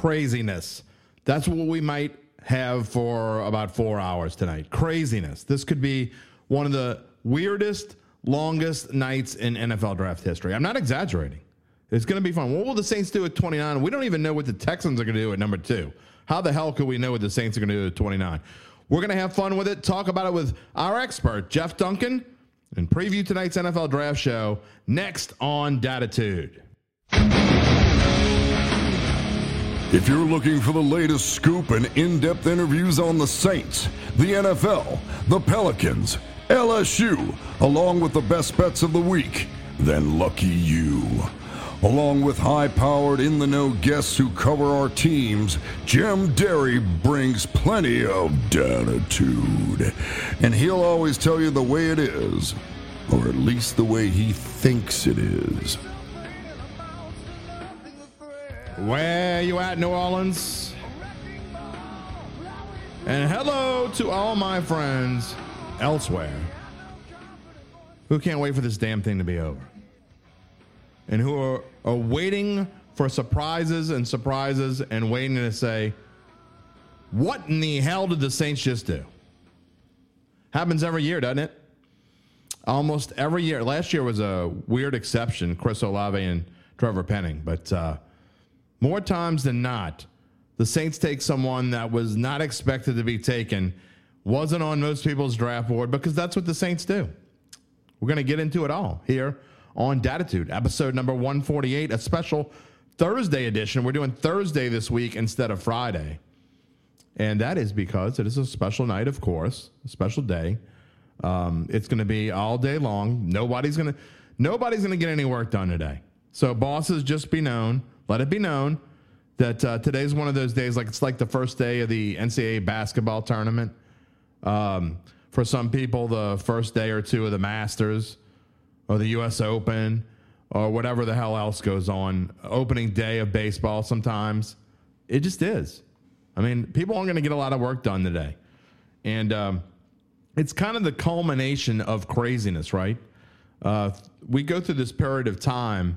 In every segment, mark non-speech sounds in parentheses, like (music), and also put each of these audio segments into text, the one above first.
craziness. That's what we might have for about four hours tonight. Craziness. This could be one of the weirdest, longest nights in NFL draft history. I'm not exaggerating. It's going to be fun. What will the Saints do at 29? We don't even know what the Texans are going to do at number two. How the hell could we know what the Saints are going to do at 29? We're going to have fun with it, talk about it with our expert, Jeff Duncan, and preview tonight's NFL draft show next on Dattitude. If you're looking for the latest scoop and in depth interviews on the Saints, the NFL, the Pelicans, LSU, along with the best bets of the week, then lucky you. Along with high powered, in the know guests who cover our teams, Jim Derry brings plenty of dattitude. And he'll always tell you the way it is, or at least the way he thinks it is. Where you at, New Orleans? And hello to all my friends elsewhere who can't wait for this damn thing to be over. And who are, are waiting for surprises and surprises and waiting to say, what in the hell did the Saints just do? Happens every year, doesn't it? Almost every year. Last year was a weird exception, Chris Olave and Trevor Penning, but uh, more times than not, the Saints take someone that was not expected to be taken, wasn't on most people's draft board, because that's what the Saints do. We're going to get into it all here on Dattitude, episode number 148, a special Thursday edition. We're doing Thursday this week instead of Friday. And that is because it is a special night, of course, a special day. Um, it's going to be all day long. Nobody's going to nobody's going to get any work done today. So bosses, just be known, let it be known that uh, today's one of those days. Like it's like the first day of the NCAA basketball tournament. Um, for some people, the first day or two of the Masters or the U.S. Open or whatever the hell else goes on. Opening day of baseball. Sometimes it just is. I mean, people aren't going to get a lot of work done today, and um, it's kind of the culmination of craziness, right? Uh, we go through this period of time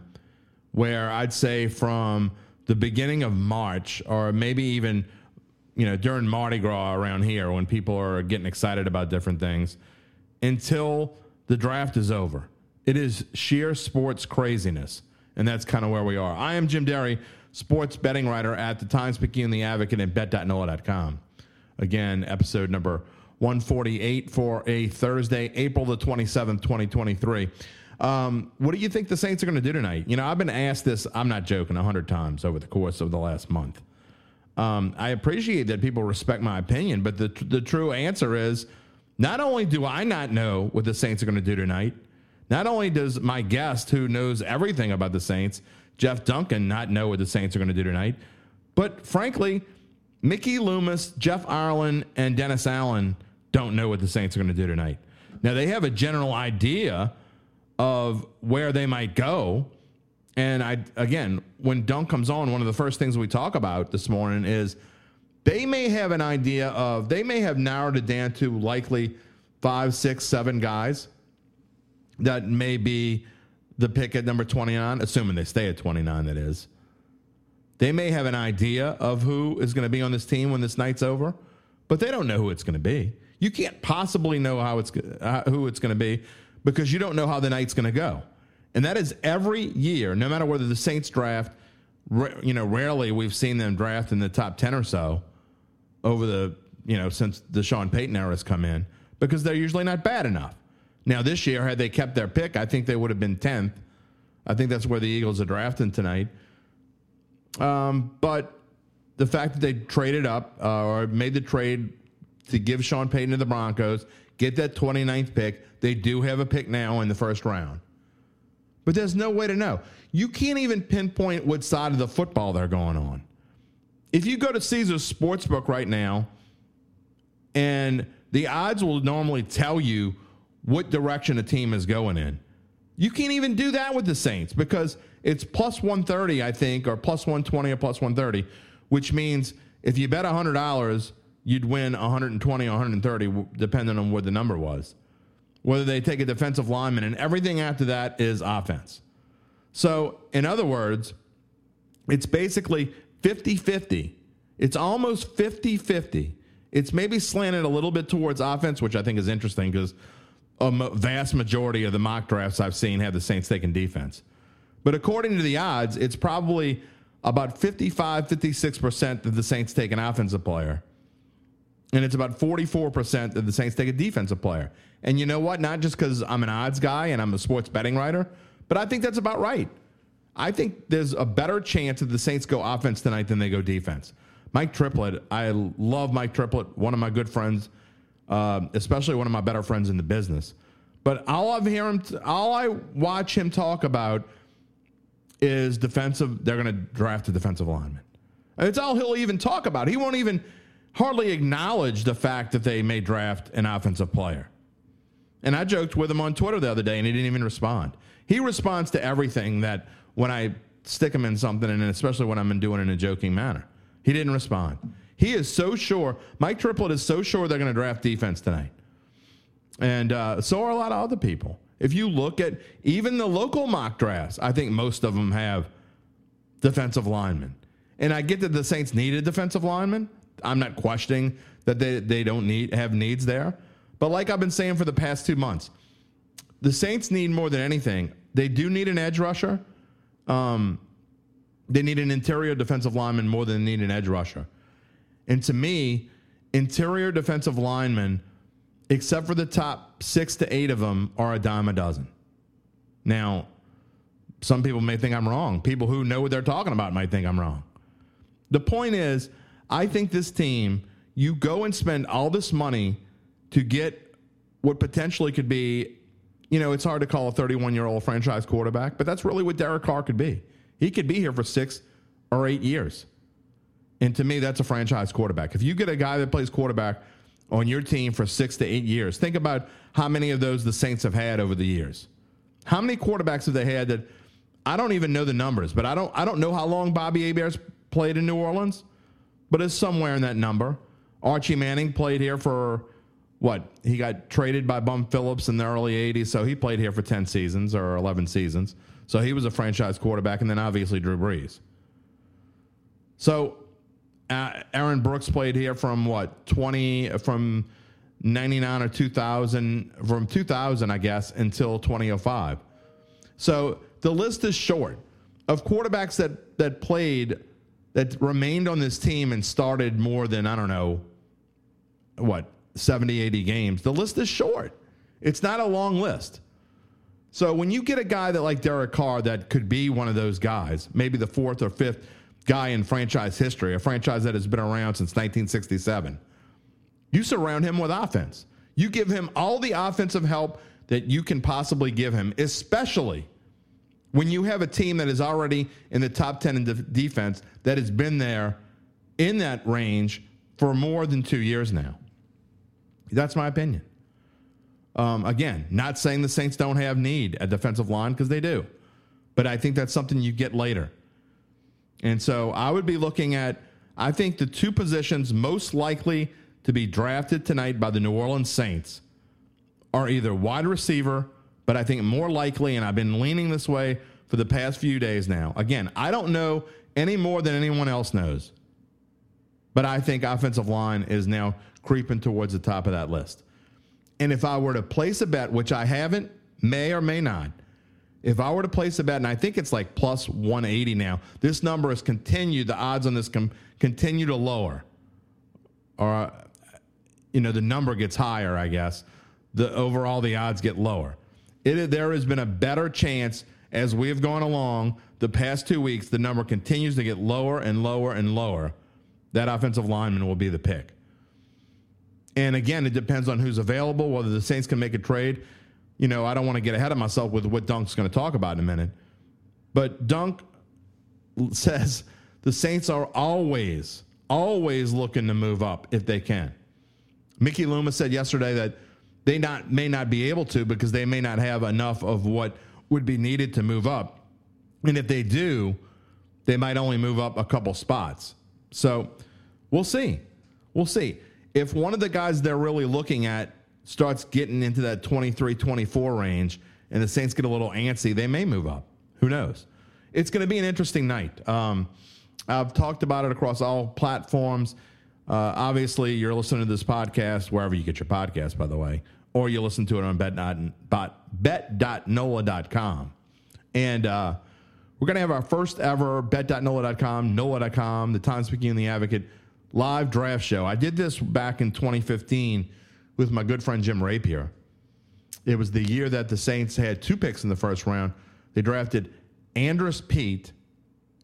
where I'd say from the beginning of March, or maybe even you know during Mardi Gras around here, when people are getting excited about different things, until the draft is over. It is sheer sports craziness, and that's kind of where we are. I am Jim Derry, sports betting writer at the Times Picayune, the Advocate, and Bet.nola.com. Again, episode number 148 for a Thursday, April the 27th, 2023. Um, what do you think the Saints are going to do tonight? You know, I've been asked this, I'm not joking, 100 times over the course of the last month. Um, I appreciate that people respect my opinion, but the, the true answer is not only do I not know what the Saints are going to do tonight, not only does my guest, who knows everything about the Saints, Jeff Duncan, not know what the Saints are going to do tonight, but frankly, Mickey Loomis, Jeff Ireland, and Dennis Allen don't know what the Saints are going to do tonight. Now, they have a general idea of where they might go. And I, again, when Dunk comes on, one of the first things we talk about this morning is they may have an idea of, they may have narrowed it down to likely five, six, seven guys that may be the pick at number 29, assuming they stay at 29, that is. They may have an idea of who is going to be on this team when this night's over, but they don't know who it's going to be. You can't possibly know how it's uh, who it's going to be because you don't know how the night's going to go. And that is every year, no matter whether the Saints draft, you know, rarely we've seen them draft in the top 10 or so over the, you know, since the Sean Payton era has come in because they're usually not bad enough. Now, this year, had they kept their pick, I think they would have been 10th. I think that's where the Eagles are drafting tonight. Um, but the fact that they traded up uh, or made the trade to give Sean Payton to the Broncos, get that 29th pick, they do have a pick now in the first round. But there's no way to know. You can't even pinpoint what side of the football they're going on. If you go to Caesar's Sportsbook right now, and the odds will normally tell you what direction a team is going in. You can't even do that with the Saints because it's plus 130, I think, or plus 120 or plus 130, which means if you bet $100, you'd win 120 or 130, depending on what the number was. Whether they take a defensive lineman, and everything after that is offense. So, in other words, it's basically 50 50. It's almost 50 50. It's maybe slanted a little bit towards offense, which I think is interesting because a vast majority of the mock drafts I've seen have the Saints taking defense. But according to the odds, it's probably about 55, 56% that the Saints take an offensive player. And it's about 44% that the Saints take a defensive player. And you know what? Not just because I'm an odds guy and I'm a sports betting writer, but I think that's about right. I think there's a better chance that the Saints go offense tonight than they go defense. Mike Triplett, I love Mike Triplett, one of my good friends, uh, especially one of my better friends in the business. But all I hear him, t- all I watch him talk about is defensive. They're going to draft a defensive lineman. It's all he'll even talk about. He won't even hardly acknowledge the fact that they may draft an offensive player. And I joked with him on Twitter the other day, and he didn't even respond. He responds to everything that when I stick him in something, and especially when I'm doing it in a joking manner. He didn't respond. He is so sure. Mike Triplett is so sure they're going to draft defense tonight. And uh, so are a lot of other people. If you look at even the local mock drafts, I think most of them have defensive linemen. And I get that the Saints need a defensive lineman. I'm not questioning that they, they don't need have needs there. But like I've been saying for the past two months, the Saints need more than anything. They do need an edge rusher. Um, they need an interior defensive lineman more than they need an edge rusher. And to me, interior defensive linemen, except for the top six to eight of them, are a dime a dozen. Now, some people may think I'm wrong. People who know what they're talking about might think I'm wrong. The point is, I think this team, you go and spend all this money to get what potentially could be, you know, it's hard to call a 31 year old franchise quarterback, but that's really what Derek Carr could be. He could be here for six or eight years. And to me, that's a franchise quarterback. If you get a guy that plays quarterback on your team for six to eight years, think about how many of those the Saints have had over the years. How many quarterbacks have they had that I don't even know the numbers, but I don't I don't know how long Bobby Hebert's played in New Orleans, but it's somewhere in that number. Archie Manning played here for what? He got traded by Bum Phillips in the early 80s, so he played here for 10 seasons or 11 seasons. So he was a franchise quarterback, and then obviously Drew Brees. So uh, Aaron Brooks played here from what 20 from 99 or 2000 from 2000 I guess until 2005. So the list is short of quarterbacks that that played that remained on this team and started more than I don't know what 70 80 games. The list is short. It's not a long list. So when you get a guy that like Derek Carr that could be one of those guys, maybe the fourth or fifth guy in franchise history, a franchise that has been around since 1967, you surround him with offense. You give him all the offensive help that you can possibly give him, especially when you have a team that is already in the top 10 in de- defense that has been there in that range for more than two years now. That's my opinion. Um, again, not saying the Saints don't have need at defensive line because they do, but I think that's something you get later. And so I would be looking at, I think the two positions most likely to be drafted tonight by the New Orleans Saints are either wide receiver, but I think more likely, and I've been leaning this way for the past few days now. Again, I don't know any more than anyone else knows, but I think offensive line is now creeping towards the top of that list. And if I were to place a bet, which I haven't, may or may not, if I were to place a bet, and I think it's like plus 180 now, this number has continued, the odds on this com- continue to lower. Or, you know, the number gets higher, I guess. The overall, the odds get lower. It, there has been a better chance as we have gone along the past two weeks, the number continues to get lower and lower and lower. That offensive lineman will be the pick. And again, it depends on who's available, whether the Saints can make a trade. You know, I don't want to get ahead of myself with what Dunk's going to talk about in a minute. But Dunk says the Saints are always, always looking to move up if they can. Mickey Loomis said yesterday that they not may not be able to because they may not have enough of what would be needed to move up. And if they do, they might only move up a couple spots. So we'll see. We'll see if one of the guys they're really looking at starts getting into that 23 24 range and the Saints get a little antsy, they may move up. Who knows? It's going to be an interesting night. Um, I've talked about it across all platforms. Uh, obviously, you're listening to this podcast wherever you get your podcast, by the way, or you listen to it on bet.nola.com. And uh, we're going to have our first ever bet.nola.com, nola.com, the Times Picayune the Advocate live draft show. I did this back in 2015 with my good friend Jim Rapier. It was the year that the Saints had two picks in the first round. They drafted Andrus Peat,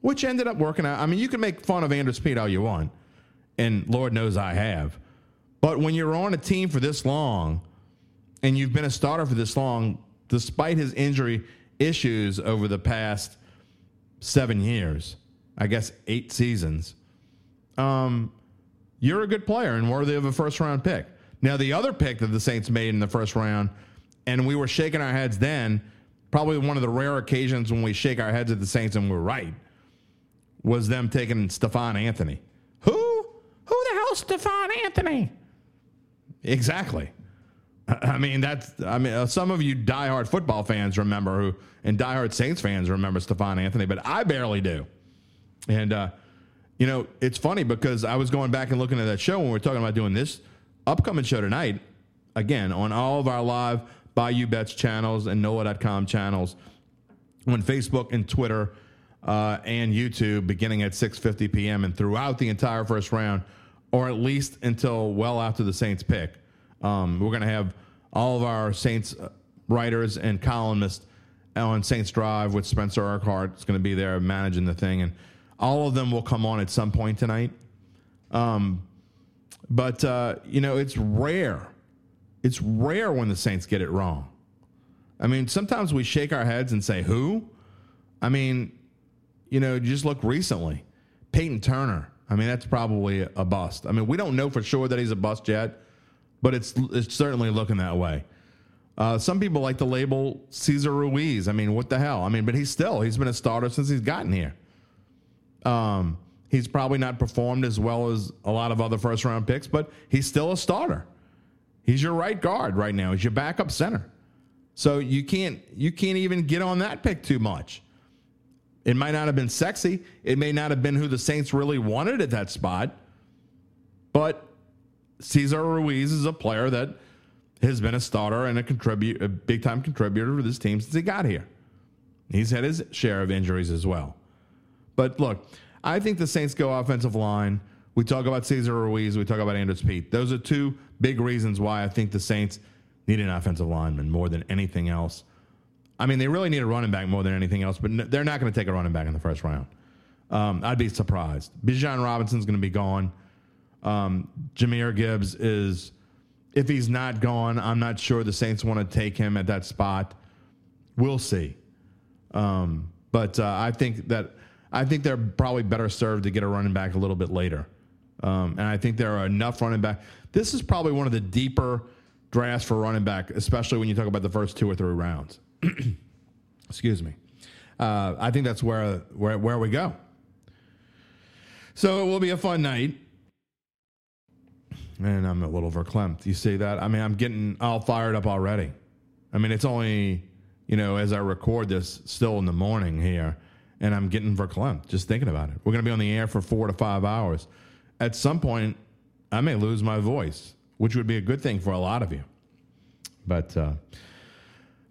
which ended up working out. I mean, you can make fun of Andrus Peat all you want, and Lord knows I have. But when you're on a team for this long and you've been a starter for this long, despite his injury issues over the past seven years, I guess eight seasons, um, you're a good player and worthy of a first round pick. Now, the other pick that the Saints made in the first round, and we were shaking our heads then, probably one of the rare occasions when we shake our heads at the Saints and we're right, was them taking Stephone Anthony. Who? Who the hell's Stephone Anthony? Exactly. (clears throat) I mean, that's, I mean, uh, some of you diehard football fans remember who, and diehard Saints fans remember Stephone Anthony, but I barely do. And, uh, you know, it's funny because I was going back and looking at that show when we were talking about doing this upcoming show tonight, again, on all of our live Bayou Bets channels and NOLA.com channels on Facebook and Twitter uh, and YouTube beginning at 6.50 p.m. and throughout the entire first round, or at least until well after the Saints pick. Um, we're going to have all of our Saints uh, writers and columnists on Saints Drive with Spencer Urquhart. It's going to be there managing the thing. And all of them will come on at some point tonight. Um, but, uh, you know, it's rare. It's rare when the Saints get it wrong. I mean, sometimes we shake our heads and say, who? I mean, you know, just look recently. Peyton Turner. I mean, that's probably a bust. I mean, we don't know for sure that he's a bust yet, but it's, it's certainly looking that way. Uh, some people like to label Cesar Ruiz. I mean, what the hell? I mean, but he's still, he's been a starter since he's gotten here. Um, he's probably not performed as well as a lot of other first round picks, but he's still a starter. He's your right guard right now. He's your backup center. So you can't you can't even get on that pick too much. It might not have been sexy. It may not have been who the Saints really wanted at that spot. But Cesar Ruiz is a player that has been a starter and a contribute a big time contributor for this team since he got here. He's had his share of injuries as well. But look, I think the Saints go offensive line. We talk about Cesar Ruiz. We talk about Andrus Peat. Those are two big reasons why I think the Saints need an offensive lineman more than anything else. I mean, they really need a running back more than anything else, but they're not going to take a running back in the first round. Um, I'd be surprised. Bijan Robinson's going to be gone. Um, Jahmyr Gibbs is, if he's not gone, I'm not sure the Saints want to take him at that spot. We'll see. Um, but uh, I think that I think they're probably better served to get a running back a little bit later. Um, and I think there are enough running back. This is probably one of the deeper drafts for running back, especially when you talk about the first two or three rounds. (clears throat) Excuse me. Uh, I think that's where, where where we go. So it will be a fun night. And I'm a little verklempt. You see that? I mean, I'm getting all fired up already. I mean, it's only, you know, as I record this still in the morning here and I'm getting verklempt just thinking about it. We're going to be on the air for four to five hours. At some point, I may lose my voice, which would be a good thing for a lot of you. But uh,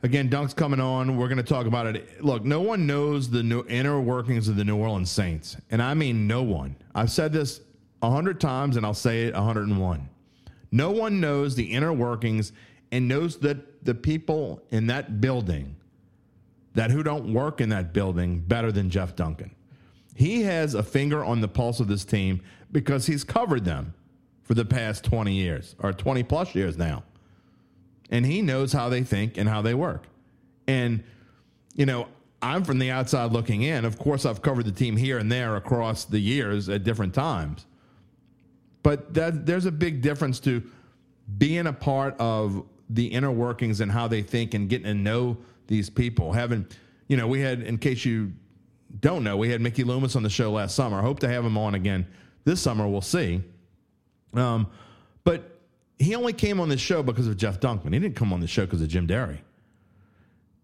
again, Dunk's coming on. We're going to talk about it. Look, no one knows the inner workings of the New Orleans Saints, and I mean no one. I've said this a hundred times, and I'll say it a hundred and one. No one knows the inner workings and knows that the people in that building that who don't work in that building better than Jeff Duncan. He has a finger on the pulse of this team because he's covered them for the past 20 years or 20 plus years now. And he knows how they think and how they work. And, you know, I'm from the outside looking in. Of course, I've covered the team here and there across the years at different times. But that, there's a big difference to being a part of the inner workings and how they think and getting to know these people. Having, you know, we had, in case you don't know, we had Mickey Loomis on the show last summer. I hope to have him on again this summer. We'll see. Um, but he only came on the show because of Jeff Duncan. He didn't come on the show because of Jim Derry.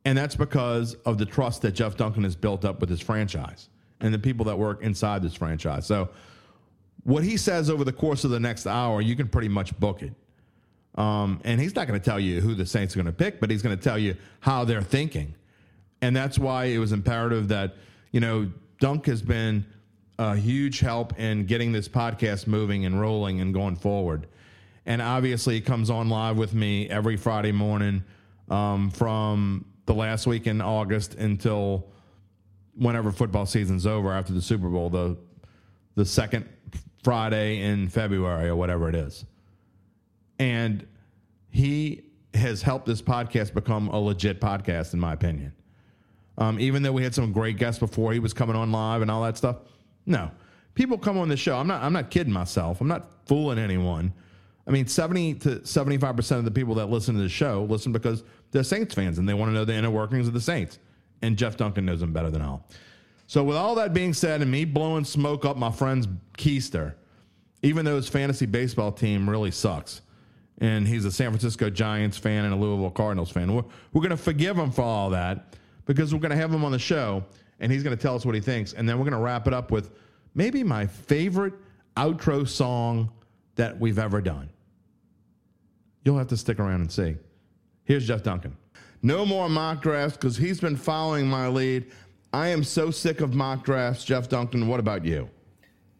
And that's because of the trust that Jeff Duncan has built up with his franchise and the people that work inside this franchise. So, what he says over the course of the next hour, you can pretty much book it. Um, and he's not going to tell you who the Saints are going to pick, but he's going to tell you how they're thinking. And that's why it was imperative that, you know, Dunk has been a huge help in getting this podcast moving and rolling and going forward. And obviously, he comes on live with me every Friday morning um, from the last week in August until whenever football season's over after the Super Bowl, the the second Friday in February or whatever it is. And he has helped this podcast become a legit podcast, in my opinion. Um, even though we had some great guests before he was coming on live and all that stuff. No, people come on the show. I'm not. I'm not kidding myself. I'm not fooling anyone. I mean, 70 to 75 percent of the people that listen to the show listen because they're Saints fans and they want to know the inner workings of the Saints. And Jeff Duncan knows them better than all. So, with all that being said, and me blowing smoke up my friend's keister, even though his fantasy baseball team really sucks, and he's a San Francisco Giants fan and a Louisville Cardinals fan, we're, we're going to forgive him for all that because we're going to have him on the show and he's going to tell us what he thinks. And then we're going to wrap it up with maybe my favorite outro song that we've ever done. You'll have to stick around and see. Here's Jeff Duncan. No more mock drafts because he's been following my lead. I am so sick of mock drafts. Jeff Duncan, what about you?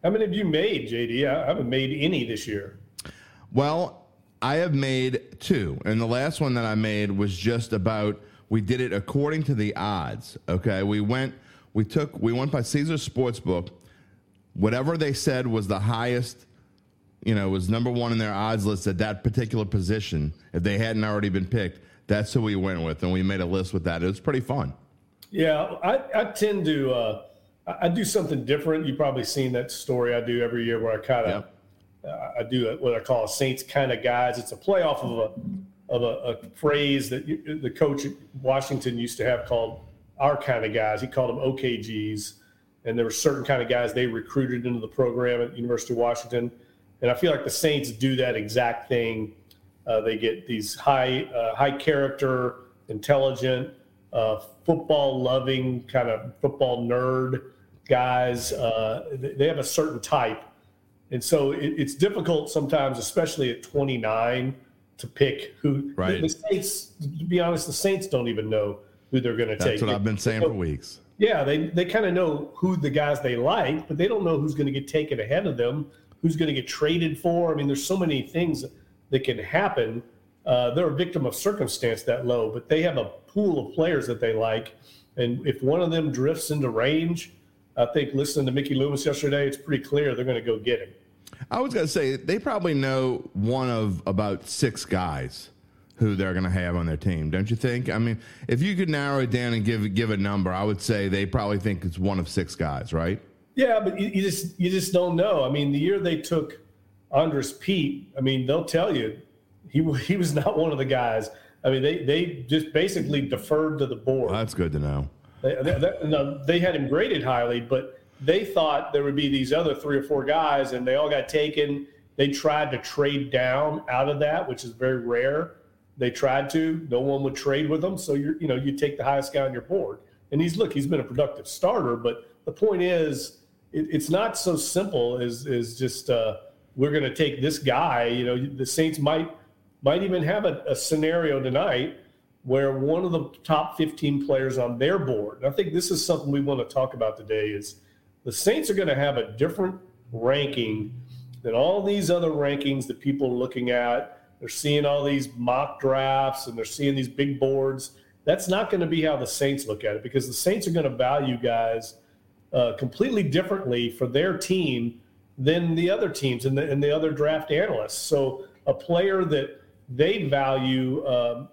How many have you made, JD? I haven't made any this year. Well, I have made two. And the last one that I made was just about, we did it according to the odds. Okay. We went, we took, we went by Caesar Sportsbook. Whatever they said was the highest you know, was number one in their odds list at that particular position, if they hadn't already been picked, that's who we went with, and we made a list with that. It was pretty fun. Yeah, I, I tend to uh, I do something different. You've probably seen that story I do every year, where I kind of yep. uh, I do what I call a Saints kind of guys. It's a playoff of a of a, a phrase that you, the coach at Washington used to have called our kind of guys. He called them OKGs, and there were certain kind of guys they recruited into the program at University of Washington and I feel like the Saints do that exact thing. Uh, they get these high uh, high character, intelligent, uh, football loving kind of football nerd guys. Uh, they have a certain type, and so it, it's difficult sometimes, especially at 29, to pick who. Right. The, the Saints, to be honest, the Saints don't even know who they're going to take. That's what I've been saying so, for weeks. Yeah, they they kind of know who the guys they like, but they don't know who's going to get taken ahead of them who's going to get traded for. I mean, there's so many things that can happen. Uh, they're a victim of circumstance that low, but they have a pool of players that they like. And if one of them drifts into range, I think listening to Mickey Loomis yesterday, it's pretty clear they're going to go get him. I was going to say they probably know one of about six guys who they're going to have on their team, don't you think? I mean, if you could narrow it down and give give a number, I would say they probably think it's one of six guys, right? Yeah, but you, you, just you just don't know. I mean, the year they took Andrus Peat, I mean, they'll tell you he he was (laughs) not one of the guys. I mean, they they just basically deferred to the board. Well, that's good to know. They, they, no, they had him graded highly, but they thought there would be these other three or four guys, and they all got taken. They tried to trade down out of that, which is very rare. They tried to. No one would trade with them, so you you know you take the highest guy on your board. And he's look, he's been a productive starter, but the point is it, it's not so simple as as just uh, we're going to take this guy. You know, the Saints might might even have a, a, scenario tonight where one of the top 15 players on their board. And I think this is something we want to talk about today. Is the Saints are going to have a different ranking than all these other rankings that people are looking at. They're seeing all these mock drafts and they're seeing these big boards. That's not going to be how the Saints look at it because the Saints are going to value guys uh, completely differently for their team than the other teams and the, and the other draft analysts. So a player that they value um,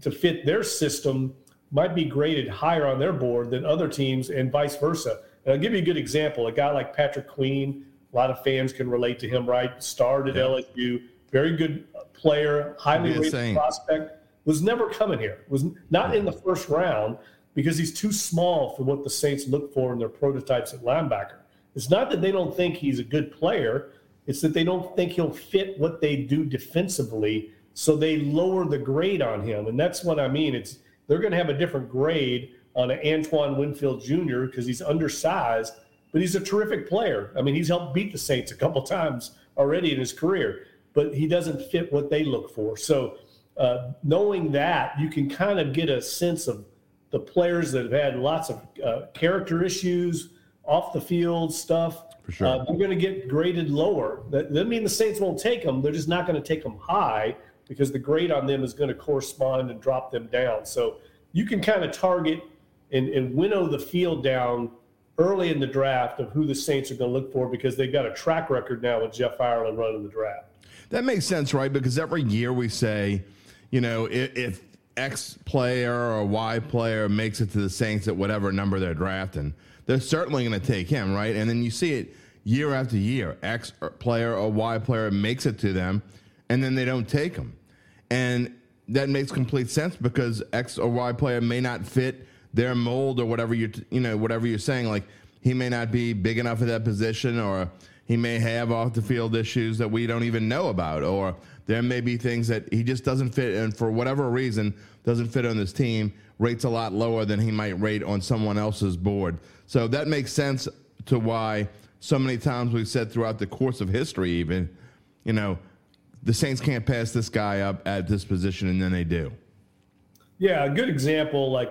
to fit their system might be graded higher on their board than other teams, and vice versa. And I'll give you a good example. A guy like Patrick Queen, a lot of fans can relate to him, right? Started at yeah. LSU, very good player, highly rated prospect, was never coming here, was not yeah. in the first round because he's too small for what the Saints look for in their prototypes at linebacker. It's not that they don't think he's a good player, it's that they don't think he'll fit what they do defensively, so they lower the grade on him. And that's what I mean. It's they're going to have a different grade on an Antoine Winfield Jr. because he's undersized but he's a terrific player. I mean, he's helped beat the Saints a couple times already in his career, but he doesn't fit what they look for. So, uh, knowing that, you can kind of get a sense of the players that have had lots of uh, character issues, off the field stuff. For sure. Uh, they're going to get graded lower. That doesn't mean the Saints won't take them. They're just not going to take them high because the grade on them is going to correspond and drop them down. So you can kind of target and, and winnow the field down early in the draft of who the Saints are going to look for because they've got a track record now with Jeff Ireland running the draft. That makes sense, right? Because every year we say, you know, if, if X player or Y player makes it to the Saints at whatever number they're drafting, they're certainly going to take him, right? And then you see it year after year. X player or Y player makes it to them, and then they don't take him. And that makes complete sense because X or Y player may not fit their mold or whatever you you know whatever you're saying. Like he may not be big enough for that position, or he may have off the field issues that we don't even know about, or there may be things that he just doesn't fit, and for whatever reason doesn't fit on this team. Rates a lot lower than he might rate on someone else's board. So that makes sense to why so many times we've said throughout the course of history, even, you know, the Saints can't pass this guy up at this position, and then they do. Yeah, a good example like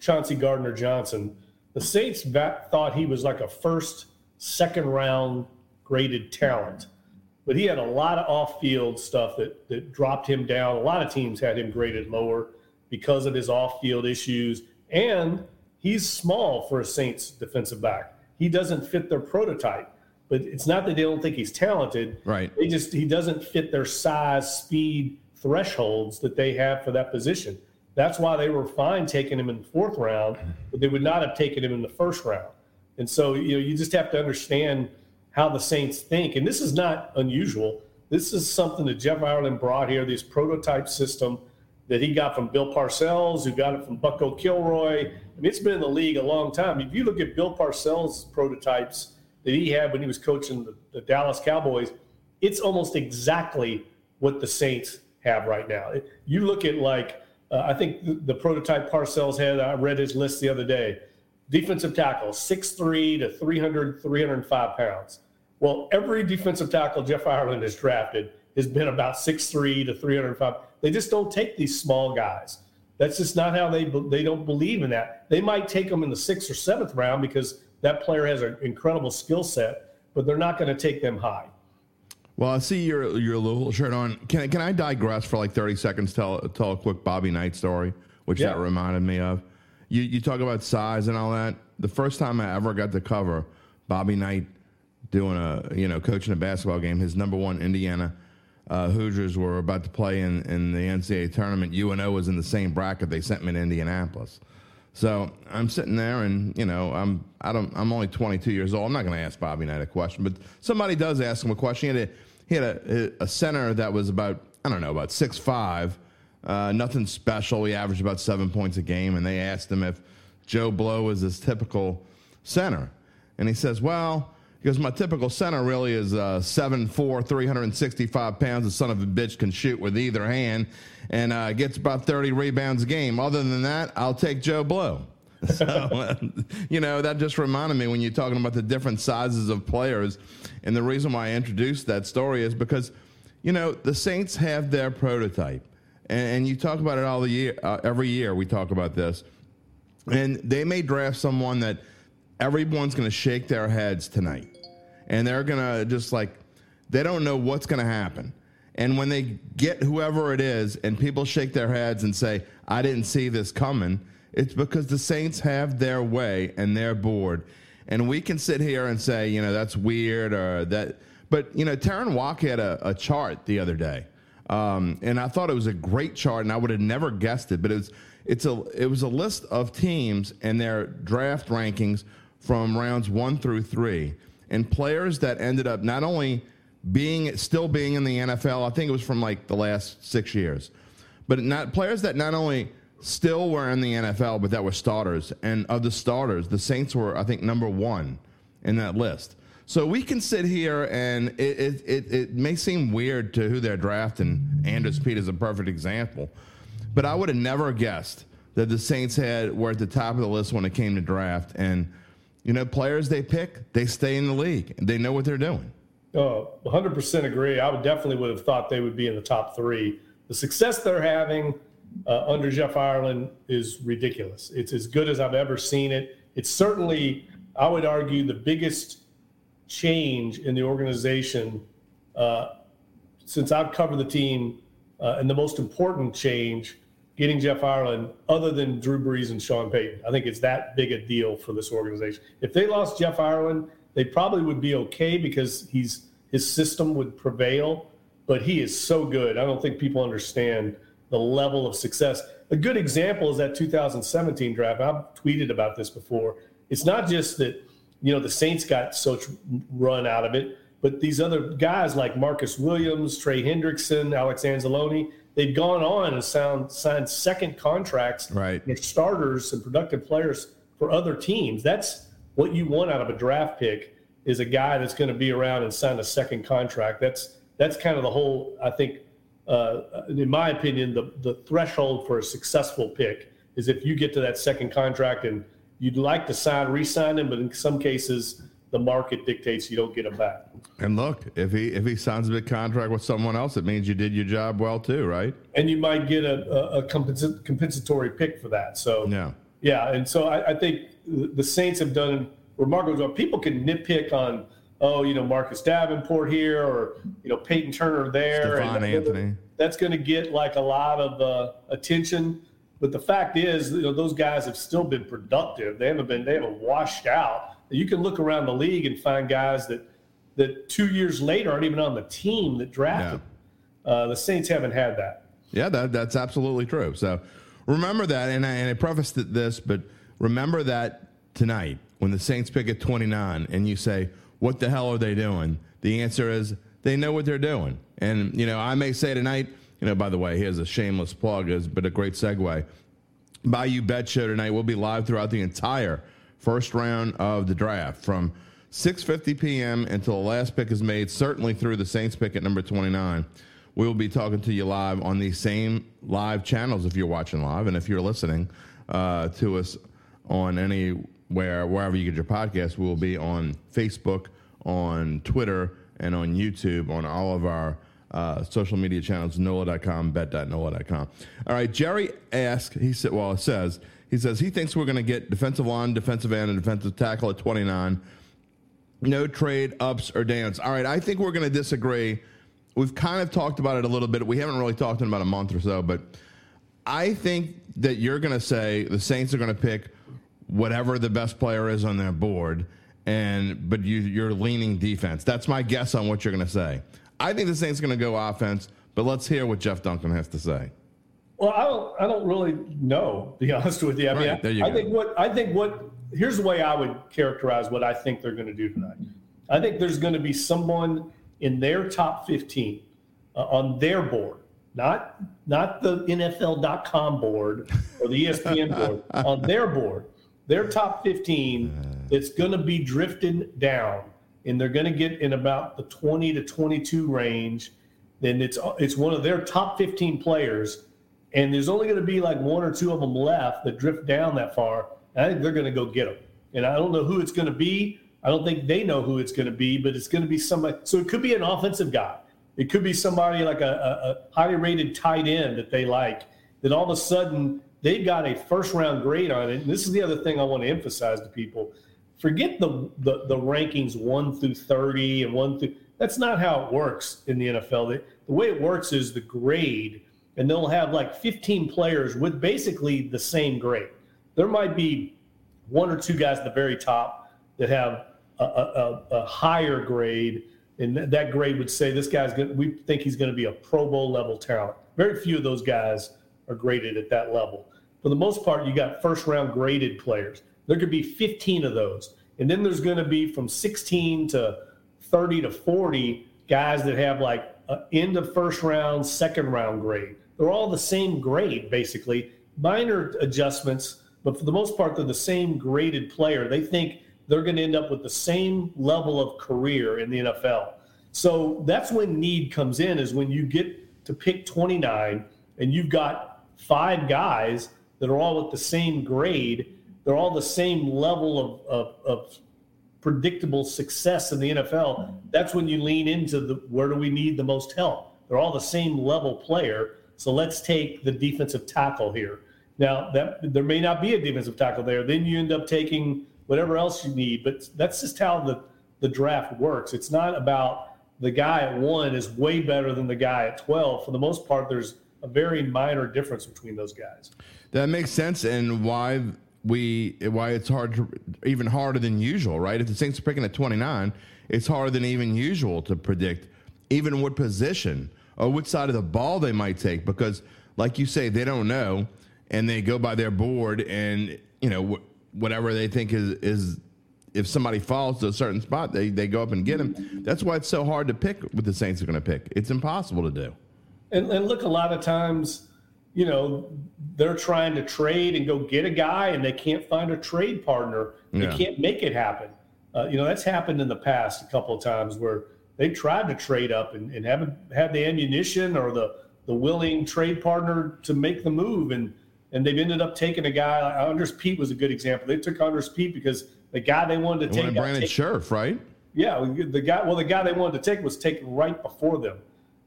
Chauncey Gardner Johnson. The Saints thought he was like a first, second round graded talent, but he had a lot of off field stuff that, that dropped him down. A lot of teams had him graded lower because of his off field issues. And he's small for a Saints defensive back. He doesn't fit their prototype. But it's not that they don't think he's talented. Right. They just he doesn't fit their size, speed thresholds that they have for that position. That's why they were fine taking him in the fourth round, but they would not have taken him in the first round. And so you know you just have to understand how the Saints think. And this is not unusual. This is something that Jeff Ireland brought here, this prototype system that he got from Bill Parcells, who got it from Bucko Kilroy. I mean, it's been in the league a long time. If you look at Bill Parcells' prototypes that he had when he was coaching the, the Dallas Cowboys, it's almost exactly what the Saints have right now. You look at like uh, I think the, the, prototype Parcells had. I read his list the other day. Defensive tackle, 6'3 to 300, 305 pounds. Well, every defensive tackle Jeff Ireland has drafted has been about 6'3 to 305. They just don't take these small guys. That's just not how they they don't believe in that. They might take them in the sixth or seventh round because that player has an incredible skill set, but they're not going to take them high. Well, I see your your little shirt on. Can can I digress for like thirty seconds? Tell tell a quick Bobby Knight story, which yeah. that reminded me of. You you talk about size and all that. The first time I ever got to cover Bobby Knight doing a you know coaching a basketball game, his number one Indiana uh, Hoosiers were about to play in, in the NCAA tournament. UNO was in the same bracket. They sent me to Indianapolis. So I'm sitting there, and you know, I'm I don't I'm only 22 years old. I'm not going to ask Bobby Knight a question, but somebody does ask him a question. He had a, he had a, a center that was about I don't know about six five, uh, nothing special. He averaged about seven points a game, and they asked him if Joe Blow was his typical center, and he says, well because my typical center really is uh, 7'4", 365 pounds. The son of a bitch can shoot with either hand and uh, gets about 30 rebounds a game. Other than that, I'll take Joe Blow. (laughs) So, (laughs) you know, that just reminded me when you're talking about the different sizes of players. And the reason why I introduced that story is because, you know, the Saints have their prototype. And, and you talk about it all the year, uh, every year we talk about this. And they may draft someone that – everyone's going to shake their heads tonight. And they're going to just like, they don't know what's going to happen. And when they get whoever it is and people shake their heads and say, I didn't see this coming, it's because the Saints have their way and they're bored. And we can sit here and say, you know, that's weird or that. But, you know, Taryn Walk had a, a chart the other day. Um, and I thought it was a great chart, and I would have never guessed it. But it was, it's a, it was a list of teams and their draft rankings from rounds one through three, and players that ended up not only being still being in the NFL, I think it was from like the last six years, but not players that not only still were in the NFL, but that were starters. And of the starters, the Saints were, I think, number one in that list. So we can sit here and it, it, it, it may seem weird to who they're drafting. Andrus Peat is a perfect example. But I would have never guessed that the Saints had were at the top of the list when it came to draft. And you know, players they pick, they stay in the league. They know what they're doing. Oh, 100% agree. I would definitely would have thought they would be in the top three. The success they're having uh, under Jeff Ireland is ridiculous. It's as good as I've ever seen it. It's certainly, I would argue, the biggest change in the organization uh, since I've covered the team, uh, and the most important change getting Jeff Ireland, other than Drew Brees and Sean Payton. I think it's that big a deal for this organization. If they lost Jeff Ireland, they probably would be okay because he's his system would prevail. But he is so good. I don't think people understand the level of success. A good example is that 2017 draft. I've tweeted about this before. It's not just that you know the Saints got such run out of it, but these other guys like Marcus Williams, Trey Hendrickson, Alex Anzalone, they've gone on and sound, signed second contracts. Right. They're starters and productive players for other teams. That's what you want out of a draft pick is a guy that's going to be around and sign a second contract. That's that's kind of the whole. I think, uh, in my opinion, the the threshold for a successful pick is if you get to that second contract and you'd like to sign, re-sign him, but in some cases the market dictates you don't get him back. And look, if he if he signs a big contract with someone else, it means you did your job well too, right? And you might get a, a, a compensatory pick for that. So yeah, yeah. And so I, I think the Saints have done remarkable job. People can nitpick on oh, you know, Marcus Davenport here or you know Peyton Turner there. Stephone Anthony. That's going to get like a lot of uh, attention. But the fact is, you know, those guys have still been productive. They haven't been they haven't washed out you can look around the league and find guys that that two years later aren't even on the team that drafted. Yeah. Uh, the Saints haven't had that. Yeah, that, that's absolutely true. So remember that, and I, and I prefaced this, but remember that tonight when the Saints pick at 29 and you say, what the hell are they doing? The answer is they know what they're doing. And, you know, I may say tonight, you know, by the way, here's a shameless plug, but a great segue. Bayou Bet Show tonight We'll be live throughout the entire – first round of the draft from 6:50 p.m. until the last pick is made. Certainly through the Saints pick at number 29. We will be talking to you live on these same live channels if you're watching live, and if you're listening uh, to us on anywhere wherever you get your podcast, we will be on Facebook, on Twitter, and on YouTube on all of our uh, social media channels, NOLA.com, bet.NOLA.com. All right, Jerry asked, he said, well, it says, he says he thinks we're going to get defensive line, defensive end, and defensive tackle at 29. No trade ups or downs. All right, I think we're going to disagree. We've kind of talked about it a little bit. We haven't really talked in about a month or so, but I think that you're going to say the Saints are going to pick whatever the best player is on their board, and but you, you're leaning defense. That's my guess on what you're going to say. I think the Saints are going to go offense, but let's hear what Jeff Duncan has to say. Well, I don't. I don't really know. To be (laughs) honest with you, I right, mean, I, I think what I think what here's the way I would characterize what I think they're going to do tonight. I think there's going to be someone in their top 15 uh, on their board, not not the NFL.com board or the ESPN (laughs) board, on their board, their top 15 that's going to be drifting down, and they're going to get in about the 20 to 22 range. Then it's it's one of their top 15 players and there's only going to be like one or two of them left that drift down that far. And I think they're going to go get them. And I don't know who it's going to be. I don't think they know who it's going to be, but it's going to be somebody. So it could be an offensive guy. It could be somebody like a, a, highly rated tight end that they like. That all of a sudden they've got a first round grade on it. And this is the other thing I want to emphasize to people. Forget the, the, the rankings one through 30 and one through. That's not how it works in the NFL. The, the way it works is the grade and they'll have like 15 players with basically the same grade. There might be one or two guys at the very top that have a, a, a higher grade, and that grade would say this guy's going. We think he's going to be a Pro Bowl level talent. Very few of those guys are graded at that level. For the most part, you got first round graded players. There could be 15 of those, and then there's going to be from 16 to 30 to 40 guys that have like end of first round, second round grade. They're all the same grade, basically. Minor adjustments, but for the most part, they're the same graded player. They think they're going to end up with the same level of career in the NFL. So that's when need comes in, is when you get to pick 29 and you've got five guys that are all at the same grade. they're all the same level of, of, of predictable success in the NFL, that's when you lean into the where do we need the most help? They're all the same level player. So let's take the defensive tackle here. Now that there may not be a defensive tackle there, then you end up taking whatever else you need. But that's just how the, the draft works. It's not about the guy at one is way better than the guy at 12. For the most part, there's a very minor difference between those guys. That makes sense, and why we why it's hard to even harder than usual, right? If the Saints are picking at 29, it's harder than even usual to predict even what position or which side of the ball they might take because, like you say, they don't know, and they go by their board, and you know whatever they think is is if somebody falls to a certain spot, they, they go up and get him. That's why it's so hard to pick what the Saints are going to pick. It's impossible to do. And, and look, a lot of times, you know, they're trying to trade and go get a guy and they can't find a trade partner. They yeah. can't make it happen. Uh, you know, that's happened in the past a couple of times where they tried to trade up and, and haven't had the ammunition or the, the willing trade partner to make the move. And, and they've ended up taking a guy. Like Andrus Peat was a good example. They took Andrus Peat because the guy they wanted to they take. Wanted Brandon Scherff, right? Yeah, the guy. Well, the guy they wanted to take was taken right before them,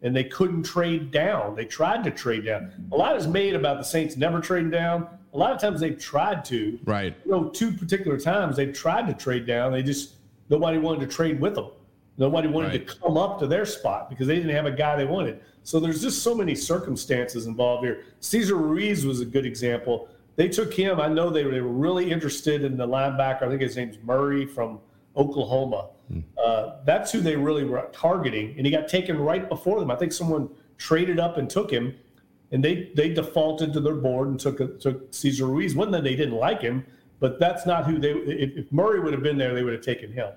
and they couldn't trade down. They tried to trade down. A lot is made about the Saints never trading down. A lot of times they've tried to. Right. You know, two particular times they've tried to trade down. They just nobody wanted to trade with them. Nobody wanted right. to come up to their spot because they didn't have a guy they wanted. So there's just so many circumstances involved here. Cesar Ruiz was a good example. They took him. I know they were, they were really interested in the linebacker. I think his name's Murray from Oklahoma. Hmm. Uh, that's who they really were targeting, and he got taken right before them. I think someone traded up and took him, and they they defaulted to their board and took took Cesar Ruiz. One that they didn't like him, but that's not who they. If, if Murray would have been there, they would have taken him.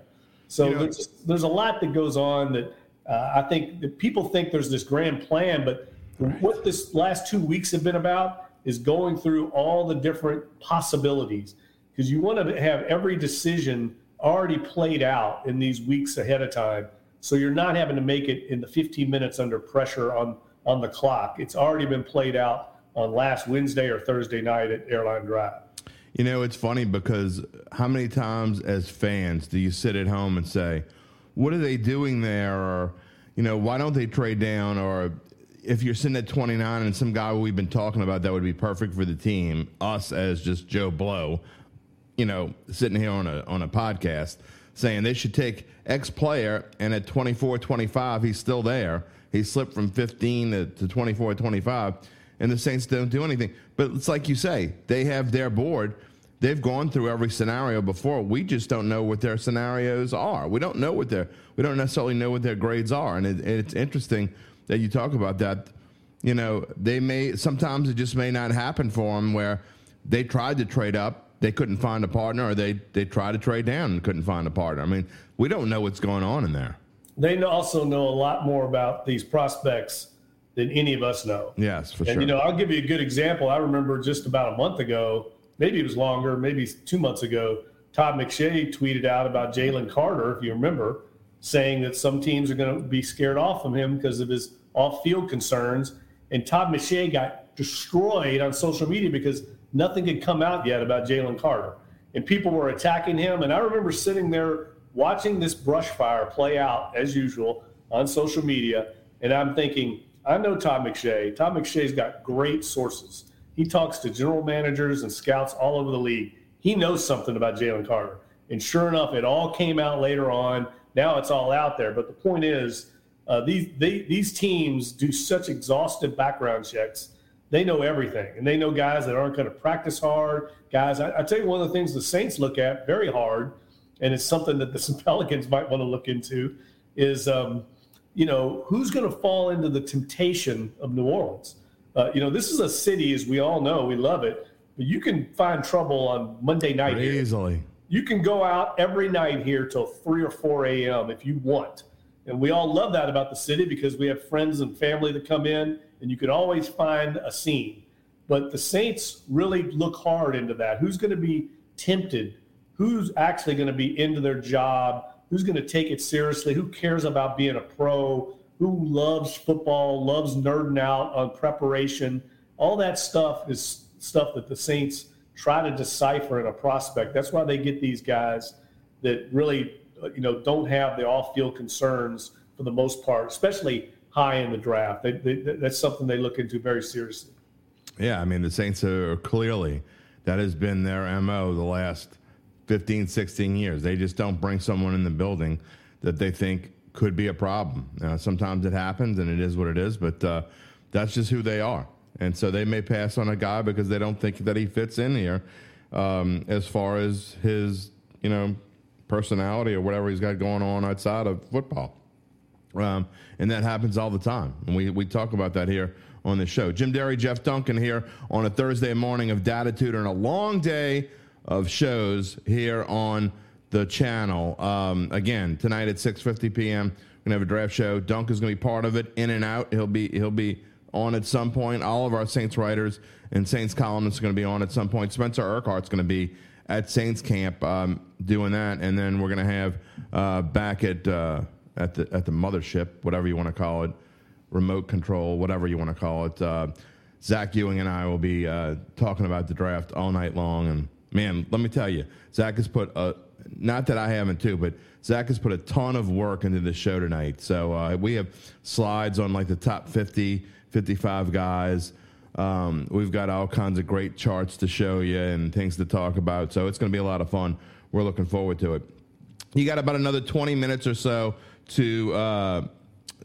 So you know, there's there's a lot that goes on that uh, I think that people think there's this grand plan, but right. what this last two weeks have been about is going through all the different possibilities. Because you want to have every decision already played out in these weeks ahead of time so you're not having to make it in the 15 minutes under pressure on on the clock. It's already been played out on last wednesday or thursday night at airline drive you know it's funny because how many times as fans do you sit at home and say what are they doing there or you know why don't they trade down or if you're sitting at 29 and some guy we've been talking about that would be perfect for the team, us as just Joe Blow, you know, sitting here on a on a podcast saying they should take X player and at 24, 25 he's still there. He slipped from 15 to, to 24, 25 and the Saints don't do anything. But it's like you say, they have their board. They've gone through every scenario before. We just don't know what their scenarios are. We don't know what their we don't necessarily know what their grades are, and it, it's interesting that you talk about that, you know, they may sometimes it just may not happen for them where they tried to trade up, they couldn't find a partner, or they they tried to trade down and couldn't find a partner. I mean, we don't know what's going on in there. They also know a lot more about these prospects than any of us know. Yes, for and, sure. And you know, I'll give you a good example. I remember just about a month ago, maybe it was longer, maybe two months ago. Todd McShay tweeted out about Jalen Carter, if you remember, saying that some teams are going to be scared off of him because of his off-field concerns. And Todd McShay got destroyed on social media because nothing had come out yet about Jalen Carter, and people were attacking him. And I remember sitting there watching this brush fire play out as usual on social media, and I'm thinking, I know Todd McShay. Todd McShay's got great sources. He talks to general managers and scouts all over the league. He knows something about Jalen Carter. And sure enough, it all came out later on. Now it's all out there. But the point is, uh, these they, these teams do such exhaustive background checks. They know everything, and they know guys that aren't going to practice hard. Guys, I, I, tell you, one of the things the Saints look at very hard, and it's something that the (laughs) Pelicans might want to look into, is um, you know who's going to fall into the temptation of New Orleans. Uh, you know, this is a city, as we all know, we love it, but you can find trouble on Monday night here. easily. You can go out every night here till three or four a.m. if you want, and we all love that about the city because we have friends and family that come in, and you can always find a scene. But the Saints really look hard into that. Who's going to be tempted? Who's actually going to be into their job? Who's going to take it seriously? Who cares about being a pro? Who loves football, loves nerding out on preparation? All that stuff is stuff that the Saints try to decipher in a prospect. That's why they get these guys that really, you know, don't have the off-field concerns for the most part, especially high in the draft. They, they, that's something they look into very seriously. Yeah, I mean, the Saints are clearly that has been their MO the last 15, 16 years. They just don't bring someone in the building that they think could be a problem. Uh, sometimes it happens and it is what it is, but uh, that's just who they are. And so they may pass on a guy because they don't think that he fits in here um, as far as his, you know, personality or whatever he's got going on outside of football. Um, and that happens all the time. And we, we talk about that here on the show. Jim Derry, Jeff Duncan here on a Thursday morning of Dattitude and a long day of shows here on the channel. Um, again, tonight at 6:50 p.m. We're gonna have a draft show. Dunk is gonna be part of it, in and out. He'll be he'll be on at some point. All of our Saints writers and Saints columnists are gonna be on at some point. Spencer Urquhart's gonna be at Saints camp um, doing that, and then we're gonna have uh, back at uh, at the at the mothership, whatever you want to call it, remote control, whatever you want to call it. Uh, Zach Ewing and I will be uh, talking about the draft all night long. And man, let me tell you, Zach has put a not that I haven't too, but Zach has put a ton of work into the show tonight. So uh, we have slides on like the top 50, 55 guys. Um, we've got all kinds of great charts to show you and things to talk about. So it's going to be a lot of fun. We're looking forward to it. You got about another 20 minutes or so to uh,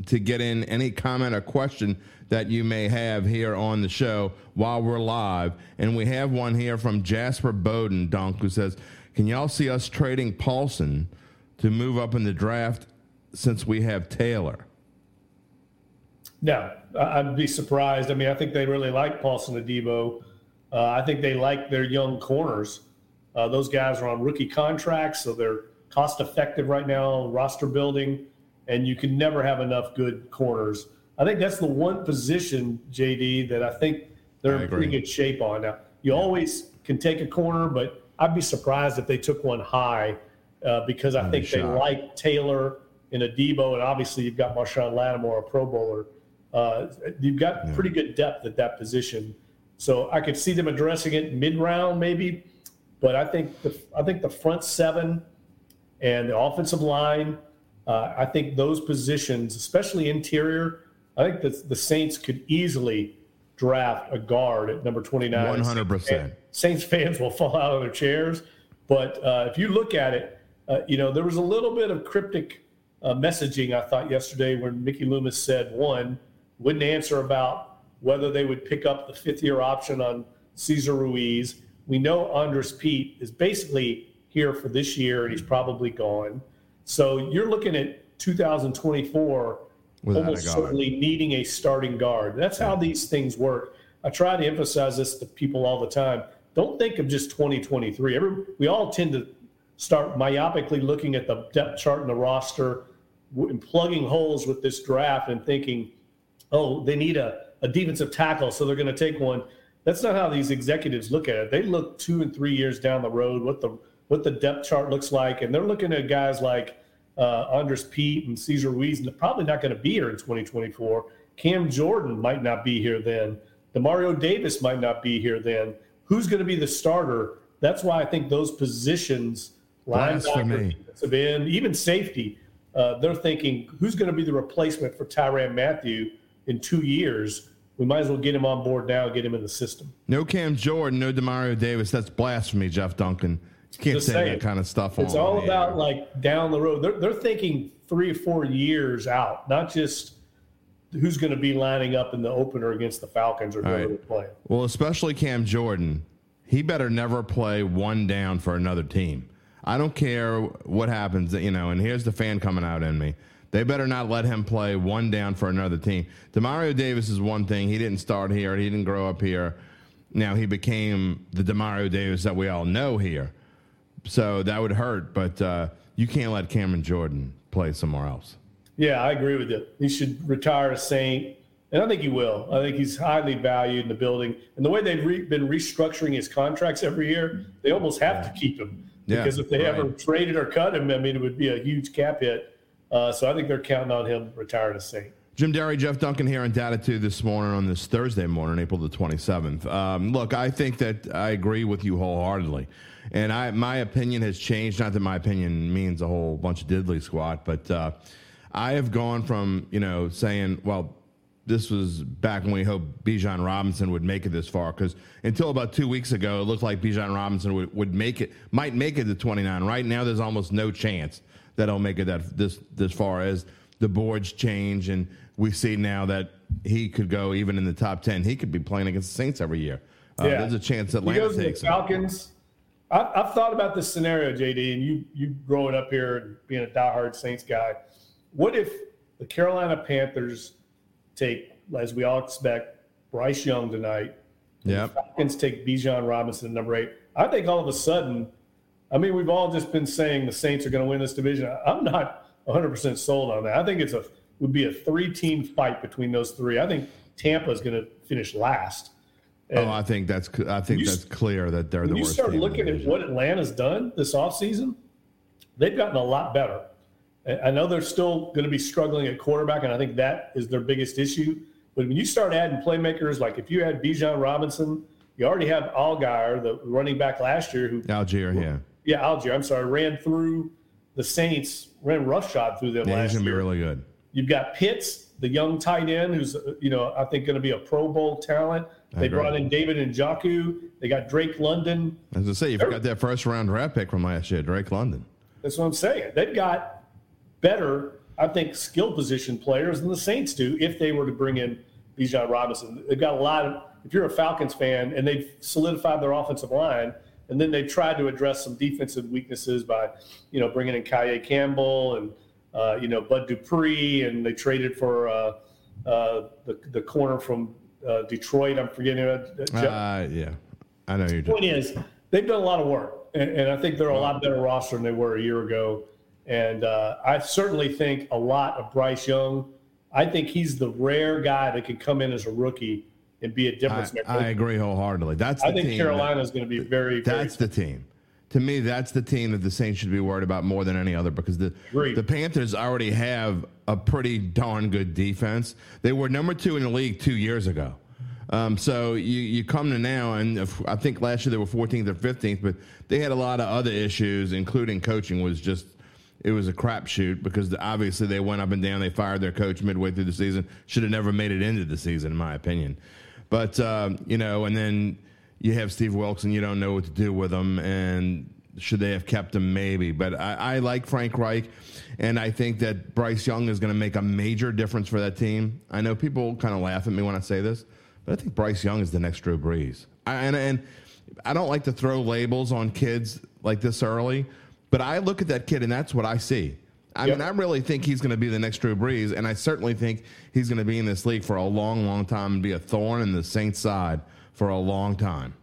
to get in any comment or question that you may have here on the show while we're live. And we have one here from Jasper Bowden, Dunk, who says, Can y'all see us trading Paulson to move up in the draft since we have Taylor? No, I'd be surprised. I mean, I think they really like Paulson Adebo. Uh, I think they like their young corners. Uh, those guys are on rookie contracts, so they're cost effective right now, roster building, and you can never have enough good corners. I think that's the one position, JD, that I think they're in pretty good shape on. Now, you always can take a corner, but I'd be surprised if they took one high uh, because I think they like Taylor and Adebo, and obviously you've got Marshon Lattimore, a Pro Bowler. Uh, you've got yeah. pretty good depth at that position, so I could see them addressing it mid round maybe. But I think the I think the front seven and the offensive line. Uh, I think those positions, especially interior, I think that the Saints could easily draft a guard at number 29. 100%. Saints fans will fall out of their chairs. But uh, if you look at it, uh, you know, there was a little bit of cryptic uh, messaging, I thought, yesterday when Mickey Loomis said, one, wouldn't answer about whether they would pick up the fifth year option on Cesar Ruiz. We know Andrus Peat is basically here for this year, and he's probably gone. So you're looking at 2024 Without almost certainly needing a starting guard. That's how these things work. I try to emphasize this to people all the time. Don't think of just 2023. Every, we all tend to start myopically looking at the depth chart and the roster and plugging holes with this draft and thinking, oh, they need a, a defensive tackle, so they're going to take one. That's not how these executives look at it. They look two and three years down the road, what the what the depth chart looks like, and they're looking at guys like uh, Andrus Peat and Cesar Ruiz, and they're probably not going to be here in 2024. Cam Jordan might not be here then. Demario Davis might not be here then. Who's going to be the starter? That's why I think those positions, linebacker, defensive end, even safety, uh, they're thinking who's going to be the replacement for Tyrann Mathieu in two years. We might as well get him on board now, get him in the system. No Cam Jordan, no Demario Davis. That's blasphemy, Jeff Duncan. You can't Just say saying, that kind of stuff. It's all about air. like down the road. They're they're thinking three or four years out, not just who's going to be lining up in the opener against the Falcons or whoever right. playing. Well, especially Cam Jordan, he better never play one down for another team. I don't care what happens, you know. And here's the fan coming out in me. They better not let him play one down for another team. Demario Davis is one thing. He didn't start here. He didn't grow up here. Now he became the Demario Davis that we all know here. So that would hurt, but uh, you can't let Cameron Jordan play somewhere else. Yeah, I agree with you. He should retire a Saint, and I think he will. I think he's highly valued in the building. And the way they've re- been restructuring his contracts every year, they almost have yeah. to keep him because yeah, if they right. ever traded or cut him, I mean, it would be a huge cap hit. Uh, so I think they're counting on him retiring a Saint. Jim Derry, Jeff Duncan here on Dattitude this morning on this Thursday morning, April the 27th. Um, look, I think that I agree with you wholeheartedly. And I, my opinion has changed. Not that my opinion means a whole bunch of diddly squat, but uh, I have gone from, you know, saying, well, this was back when we hoped Bijan Robinson would make it this far. Because until about two weeks ago, it looked like Bijan Robinson would, would make it, might make it to 29. Right now, there's almost no chance that he'll make it that this this far as the boards change, and we see now that he could go even in the top 10. He could be playing against the Saints every year. Uh, yeah. There's a chance that Atlanta takes the Falcons. I, have thought about this scenario, JD, and you you growing up here and being a diehard Saints guy. What if the Carolina Panthers take, as we all expect, Bryce Young tonight. Yeah. Falcons take Bijan Robinson at number eight. I think all of a sudden, I mean, we've all just been saying the Saints are going to win this division. I'm not 100% sold on that. I think it's a would be a three team fight between those three. I think Tampa is going to finish last. And oh, I think that's I think that's clear that they're the worst. You start looking at what Atlanta's done this offseason, they've gotten a lot better. I know they're still going to be struggling at quarterback, and I think that is their biggest issue. But when you start adding playmakers, like if you had Bijan Robinson, you already have Allgeier, the running back last year, who Allgeier, yeah, yeah, Allgeier. I'm sorry, ran through the Saints, ran roughshod through them yeah, last year. be really good. You've got Pitts, the young tight end, who's you know I think going to be a Pro Bowl talent. They brought in David Njoku. They got Drake London. As I say, you've got that first round draft pick from last year, Drake London. That's what I'm saying. They've got better, I think, skill position players than the Saints do if they were to bring in Bijan Robinson. They've got a lot of, if you're a Falcons fan and they've solidified their offensive line, and then they've tried to address some defensive weaknesses by, you know, bringing in Calais Campbell and, uh, you know, Bud Dupree, and they traded for uh, uh, the, the corner from uh, Detroit. I'm forgetting. Uh, yeah, I know you're. The point is, they've done a lot of work, and, and I think they're a lot better roster than they were a year ago. And uh, I certainly think a lot of Bryce Young. I think he's the rare guy that could come in as a rookie and be a difference maker. I agree wholeheartedly. That's I think Carolina is going to be very. That's very the team. To me, that's the team that the Saints should be worried about more than any other because the Agreed. the Panthers already have a pretty darn good defense. They were number two in the league two years ago. Um, so you, you come to now, and I think last year they were 14th or 15th, but they had a lot of other issues, including coaching was just it was a crapshoot because obviously they went up and down. They fired their coach midway through the season. Should have never made it into the season, in my opinion. But uh, you know, and then you have Steve Wilks, and you don't know what to do with him. And should they have kept him? Maybe. But I, I like Frank Reich, and I think that Bryce Young is going to make a major difference for that team. I know people kind of laugh at me when I say this, but I think Bryce Young is the next Drew Brees. I, and, and I don't like to throw labels on kids like this early but I look at that kid and that's what I see. I yep. mean, I really think he's going to be the next Drew Brees, and I certainly think he's going to be in this league for a long, long time and be a thorn in the Saints' side for a long time.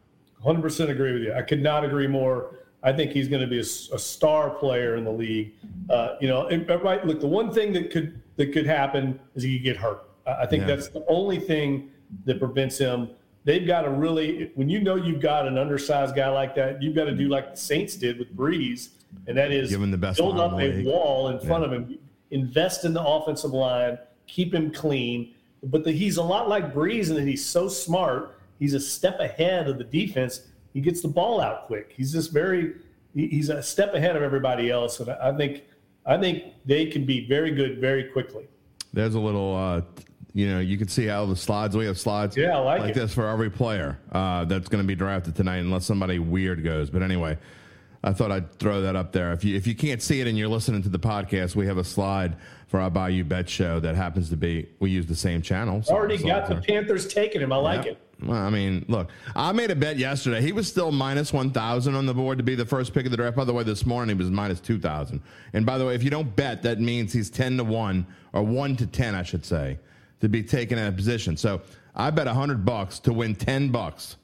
100% agree with you. I could not agree more. I think he's going to be a, a star player in the league. Uh, you know, it, right? Look, the one thing that could that could happen is he could get hurt. I think yeah. that's the only thing that prevents him. They've got to really, when you know you've got an undersized guy like that, you've got to do like the Saints did with Brees and that is Give him the best build up a wall in front yeah. of him, invest in the offensive line, keep him clean. But the, he's a lot like Brees in that he's so smart. He's a step ahead of the defense. He gets the ball out quick. He's just very he's a step ahead of everybody else, and I think I think they can be very good very quickly. There's a little, uh, you know, you can see how the slides. We have slides, yeah, like, like this for every player uh, that's going to be drafted tonight, unless somebody weird goes. But anyway, I thought I'd throw that up there. If you if you can't see it and you're listening to the podcast, we have a slide for our Bayou Bet show that happens to be we use the same channel. So Already got the Panthers taking him. I like it. Well, I mean, look, I made a bet yesterday. He was still minus 1,000 on the board to be the first pick of the draft. By the way, this morning he was minus 2,000. And by the way, if you don't bet, that means he's 10 to 1, or 1 to 10, I should say, to be taken in a position. So I bet 100 bucks to win 10 bucks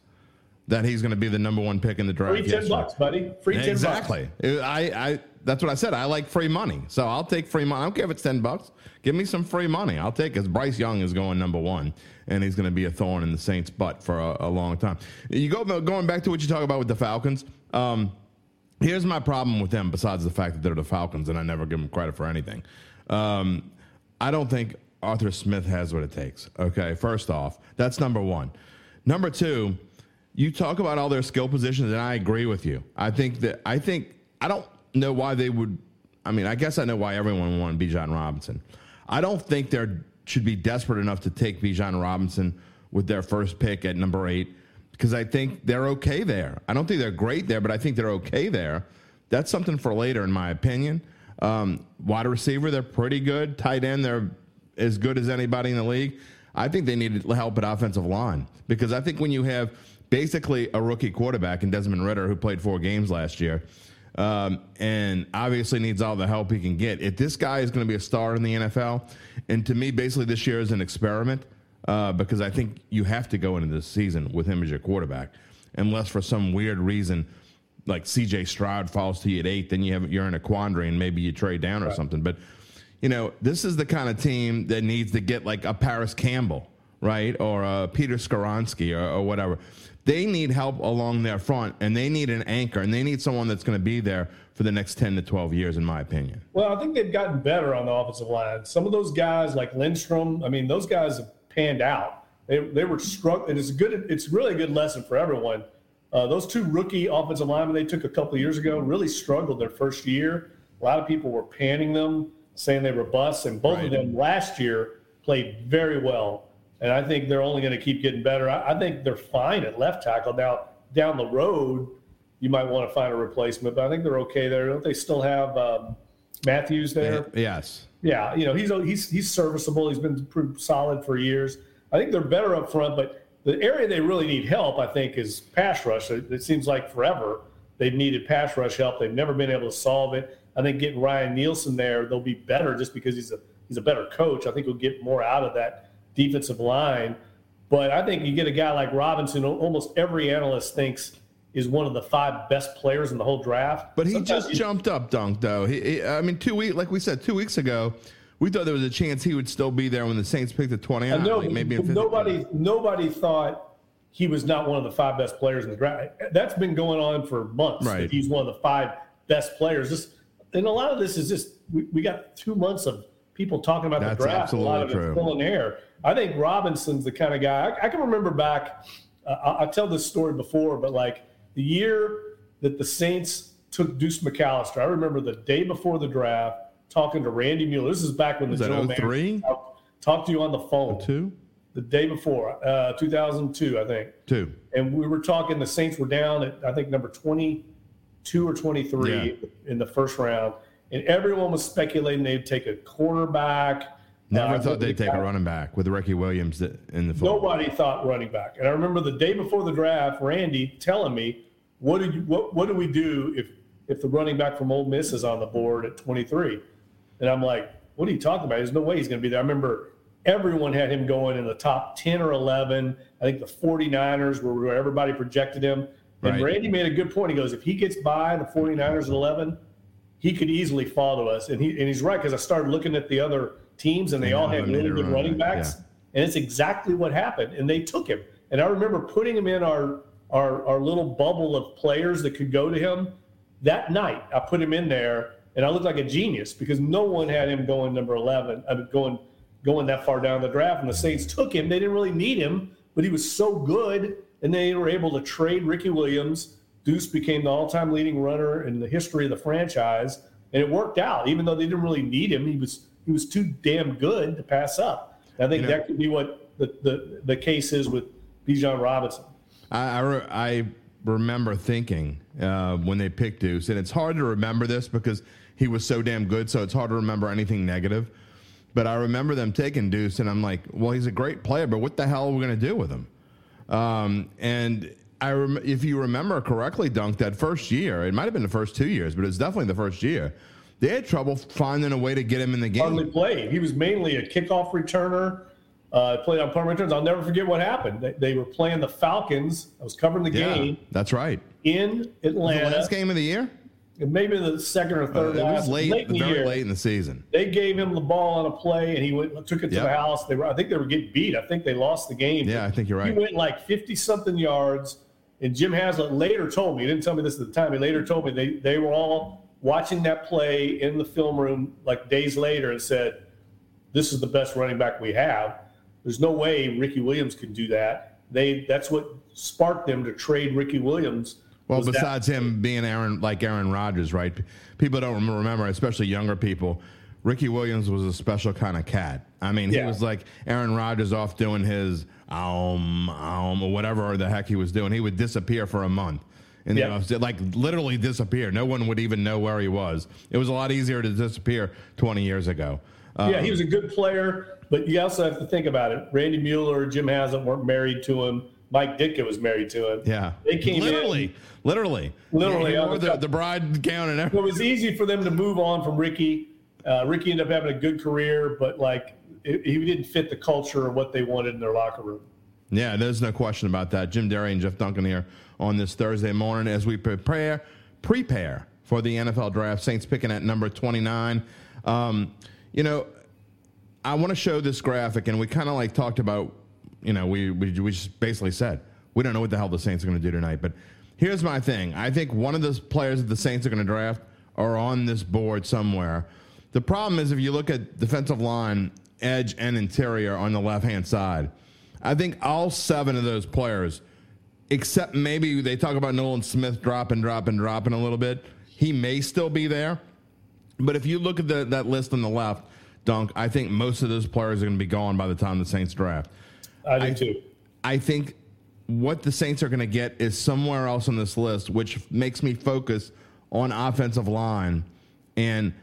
that he's going to be the number one pick in the draft. Free ten bucks, buddy. Free ten exactly. Exactly. I, I, that's what I said. I like free money, so I'll take free money. I don't care if it's ten bucks. Give me some free money. I'll take it. Bryce Young is going number one, and he's going to be a thorn in the Saints' butt for a, a long time. You go going back to what you talk about with the Falcons. Um, here's my problem with them. Besides the fact that they're the Falcons, and I never give them credit for anything. Um, I don't think Arthur Smith has what it takes. Okay, first off, that's number one. Number two, you talk about all their skill positions, and I agree with you. I think that I think I don't know why they would. I mean, I guess I know why everyone wanted Bijan Robinson. I don't think they should be desperate enough to take Bijan Robinson with their first pick at number eight because I think they're okay there. I don't think they're great there, but I think they're okay there. That's something for later, in my opinion. Um, wide receiver, they're pretty good. Tight end, they're as good as anybody in the league. I think they need help at offensive line because I think when you have basically a rookie quarterback in Desmond Ridder, who played four games last year, um, and obviously needs all the help he can get. If this guy is going to be a star in the NFL, and to me, basically this year is an experiment uh, because I think you have to go into this season with him as your quarterback, unless for some weird reason like C.J. Stroud falls to you at eight, then you have you're in a quandary and maybe you trade down or right. something. But you know, this is the kind of team that needs to get like a Paris Campbell, right, or a Peter Skoronski or, or whatever. They need help along their front, and they need an anchor, and they need someone that's going to be there for the next 10 to 12 years, in my opinion. Well, I think they've gotten better on the offensive line. Some of those guys, like Lindstrom, I mean, those guys have panned out. They, they were struggling. It's a good. It's really a good lesson for everyone uh, those two rookie offensive linemen they took a couple of years ago really struggled their first year. A lot of people were panning them, saying they were busts, and both right. of them last year played very well. And I think they're only going to keep getting better. I, I, think they're fine at left tackle. Now, down the road, you might want to find a replacement, but I think they're okay there. Don't they still have um, Matthews there? Yes. Yeah, you know he's he's he's serviceable. He's been solid for years. I think they're better up front, but the area they really need help, I think, is pass rush. It, it seems like forever they've needed pass rush help. They've never been able to solve it. I think getting Ryan Nielsen there, they'll be better just because he's a he's a better coach. I think he'll get more out of that defensive line. But I think you get a guy like Robinson, almost every analyst thinks is one of the five best players in the whole draft. But he Sometimes just jumped up, Dunk. Though he, he, I mean, two weeks, like we said, two weeks ago, we thought there was a chance he would still be there when the Saints picked the 20. I know, like maybe nobody, nobody thought he was not one of the five best players in the draft. That's been going on for months. Right. he's one of the five best players. Just, and a lot of this is just we, we got two months of people talking about That's the draft. A lot of it's still in air. I think Robinson's the kind of guy. I, I can remember back. Uh, I, I tell this story before, but like the year that the Saints took Deuce McAllister, I remember the day before the draft talking to Randy Mueller. This is back when the general manager talked, talked to you on the phone. two? The day before, uh, 2002, I think. Two. And we were talking, the Saints were down at, I think, number 22 or 23 yeah. in the first round. And everyone was speculating they'd take a quarterback. Never uh, thought they'd take a running back with Ricky Williams in the football. Nobody thought running back. And I remember the day before the draft, Randy telling me, what do you, what, what do we do if, if the running back from Ole Miss is on the board at 23? And I'm like, what are you talking about? There's no way he's going to be there. I remember everyone had him going in the top 10 or 11. I think the 49ers were where everybody projected him. And right. Randy made a good point. He goes, if he gets by the 49ers at 11, he could easily follow us. And, he, and he's right because I started looking at the other teams and they all had really good running backs. Yeah. And it's exactly what happened. And they took him. And I remember putting him in our, our, our little bubble of players that could go to him. That night, I put him in there and I looked like a genius because no one had him going number 11, I mean, going going that far down the draft. And the Saints took him. They didn't really need him, but he was so good, and they were able to trade Ricky Williams. Deuce became the all-time leading runner in the history of the franchise, and it worked out. Even though they didn't really need him, he was he was too damn good to pass up. I think you know, that could be what the, the, the case is with Bijan Robinson. I, I, I remember thinking uh, when they picked Deuce, and it's hard to remember this because – he was so damn good, so it's hard to remember anything negative. But I remember them taking Deuce, and I'm like, well, he's a great player, but what the hell are we going to do with him? Um, and I, rem- if you remember correctly, Dunk, that first year, it might have been the first two years, but it's definitely the first year. They had trouble finding a way to get him in the game. Hardly played. He was mainly a kickoff returner. Uh, played on punt returns. I'll never forget what happened. They, they, were playing the Falcons. I was covering the yeah, game. That's right. In Atlanta. last game of the year maybe the second or third. Uh, it was late, late in very year. late in the season. They gave him the ball on a play, and he went took it to yep. the house. They were, I think, they were getting beat. I think they lost the game. Yeah, I think you're right. He went like fifty something yards, and Jim Haslett later told me. He didn't tell me this at the time. He later told me they they were all watching that play in the film room like days later and said, this is the best running back we have. There's no way Ricky Williams could do that. They that's what sparked them to trade Ricky Williams. Well, was that- besides him being Aaron like Aaron Rodgers, right? People don't remember, especially younger people. Ricky Williams was a special kind of cat. I mean, he was like Aaron Rodgers off doing his um um or whatever the heck he was doing. He would disappear for a month. And Yeah. you know, like literally disappear. No one would even know where he was. It was a lot easier to disappear 20 years ago. Uh, yeah, he was a good player, but you also have to think about it. Randy Mueller, Jim Haslett weren't married to him. Mike Ditka was married to him. yeah. they came literally, in. literally, Literally, He wore the the, bride gown and everything. It was easy for them to move on from Ricky. Uh, Ricky ended up having a good career, but like it, he didn't fit the culture of what they wanted in their locker room. Yeah, there's no question about that. Jim Derry and Jeff Duncan here on this Thursday morning as we prepare prepare for the NFL draft. Saints picking at number 29. Um, you know, I want to show this graphic, and we kind of like talked about. You know, we, we we just basically said we don't know what the hell the Saints are going to do tonight. But here's my thing: I think one of the players that the Saints are going to draft are on this board somewhere. The problem is if you look at defensive line, edge, and interior on the left hand side, I think all seven of those players, except maybe they talk about Nolan Smith dropping, dropping, dropping a little bit. He may still be there. But if you look at the, that list on the left, Dunk, I think most of those players are going to be gone by the time the Saints draft. I do too. I think what the Saints are going to get is somewhere else on this list, which makes me focus on offensive line. And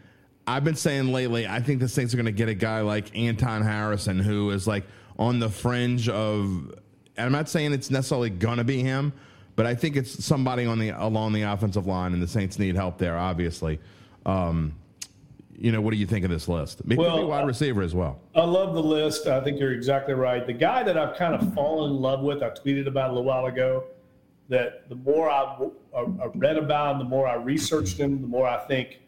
I've been saying lately, I think the Saints are going to get a guy like Anton Harrison, who is like on the fringe of. And I'm not saying it's necessarily going to be him, but I think it's somebody on the along the offensive line, and the Saints need help there. Obviously, um, you know, what do you think of this list? It could be Well, wide receiver as well. I love the list. I think you're exactly right. The guy that I've kind of fallen in love with, I tweeted about a little while ago, that the more I I read about him, the more I researched him, the more I think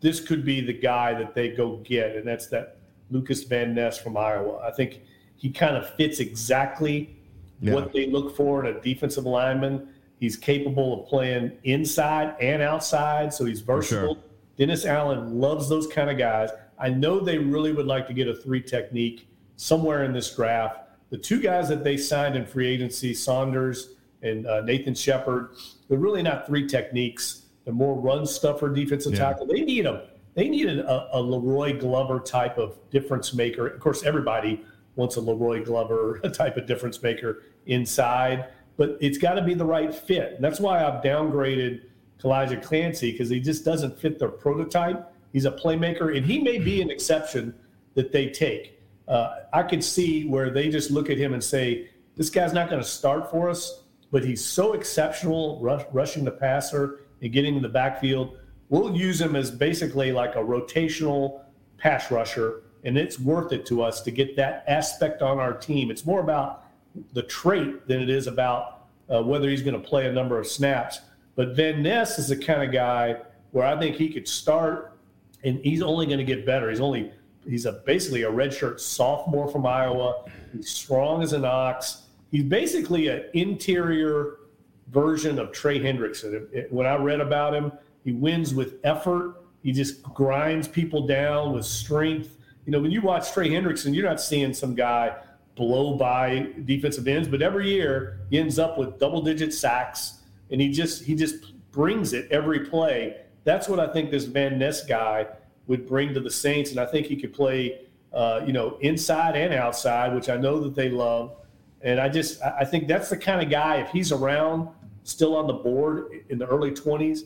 this could be the guy that they go get, and that's that Lukas Van Ness from Iowa. I think he kind of fits exactly Yeah. what they look for in a defensive lineman. He's capable of playing inside and outside, so he's versatile. sure. Dennis Allen loves those kind of guys. I know they really would like to get a three technique somewhere in this draft. The two guys that they signed in free agency, Saunders and uh, Nathan Shepherd, they're really not three techniques. They're more run stuffer defensive Yeah. tackle. They need a they needed a, a La'Roi Glover type of difference maker. Of course, everybody wants a La'Roi Glover (laughs) type of difference maker inside, but it's got to be the right fit. And that's why I've downgraded Calijah Kancey because he just doesn't fit their prototype. He's a playmaker, and he may be an exception that they take. Uh, I could see where they just look at him and say, "This guy's not going to start for us, but he's so exceptional rush, rushing the passer and getting in the backfield. We'll use him as basically like a rotational pass rusher, and it's worth it to us to get that aspect on our team. It's more about the trait than it is about uh, whether he's going to play a number of snaps. But Van Ness is the kind of guy where I think he could start, and he's only going to get better. He's only he's a basically a redshirt sophomore from Iowa. He's strong as an ox. He's basically an interior version of Trey Hendrickson. When I read about him, he wins with effort. He just grinds people down with strength. You know, when you watch Trey Hendrickson, you're not seeing some guy blow by defensive ends, but every year he ends up with double digit sacks and he just he just brings it every play. That's what I think this Van Ness guy would bring to the Saints, and I think he could play, uh, you know, inside and outside, which I know that they love. And I just I think that's the kind of guy if he's around, still on the board in the early twenties.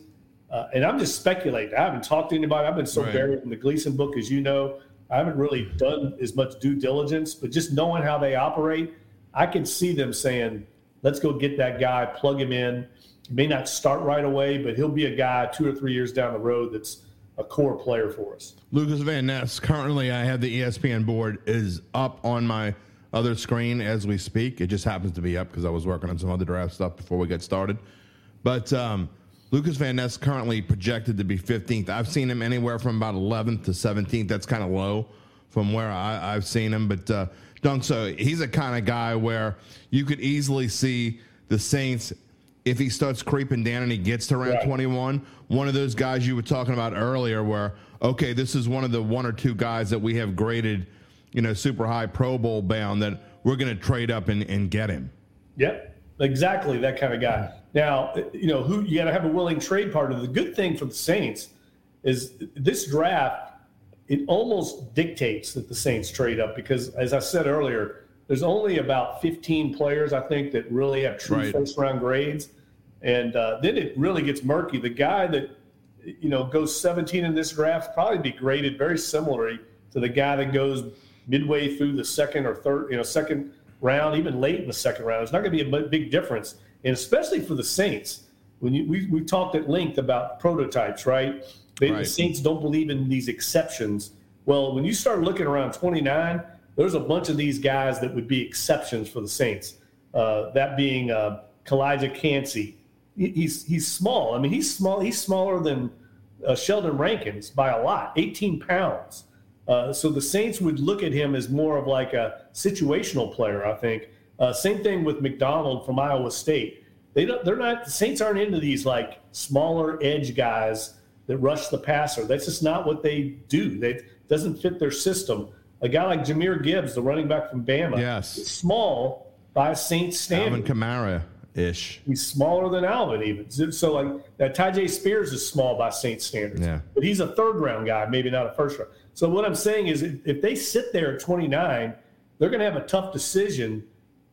Uh, and I'm just speculating. I haven't talked to anybody. I've been so Right. buried in the Gleason book, as you know. I haven't really done as much due diligence, but just knowing how they operate, I can see them saying, let's go get that guy, plug him in. He may not start right away, but he'll be a guy two or three years down the road that's a core player for us. Lukas Van Ness. Currently, I have the ESPN board is up on my other screen as we speak. It just happens to be up because I was working on some other draft stuff before we get started. But um, Lukas Van Ness currently projected to be 15th. I've seen him anywhere from about 11th to 17th. That's kind of low from where I, I've seen him. But uh, Dunk, so he's a kind of guy where you could easily see the Saints if he starts creeping down and he gets to around Right. 21, one of those guys you were talking about earlier where, okay, this is one of the one or two guys that we have graded, you know, super high Pro Bowl bound that we're going to trade up and, and get him. Yep, exactly that kind of guy. Now, you know, who you got to have a willing trade partner. The good thing for the Saints is this draft. It almost dictates that the Saints trade up because, as I said earlier, there's only about 15 players I think that really have true Right. first round grades, and uh, then it really gets murky. The guy that you know goes 17 in this draft probably be graded very similarly to the guy that goes midway through the second or third, you know, second round, even late in the second round. It's not going to be a big difference, and especially for the Saints. When you, we we talked at length about prototypes, right? They, The Saints don't believe in these exceptions. Well, when you start looking around 29, there's a bunch of these guys that would be exceptions for the Saints. Uh, that being uh, Calijah Kancey. He- He's he's small. I mean, he's small. He's smaller than uh, Sheldon Rankins by a lot, 18 pounds. Uh, so the Saints would look at him as more of like a situational player, I think. Uh, same thing with McDonald from Iowa State. They don't. They're not. The Saints aren't into these like smaller edge guys that rush the passer. That's just not what they do. That doesn't fit their system. A guy like Jahmyr Gibbs, the running back from Bama, Yes. small by Saints standards. Alvin. Kamara ish. He's smaller than Alvin even. So, like that Ty Spears is small by Saints standards. Yeah. But he's a third round guy, maybe not a first round. So what I'm saying is if, if they sit there at 29, they're going to have a tough decision.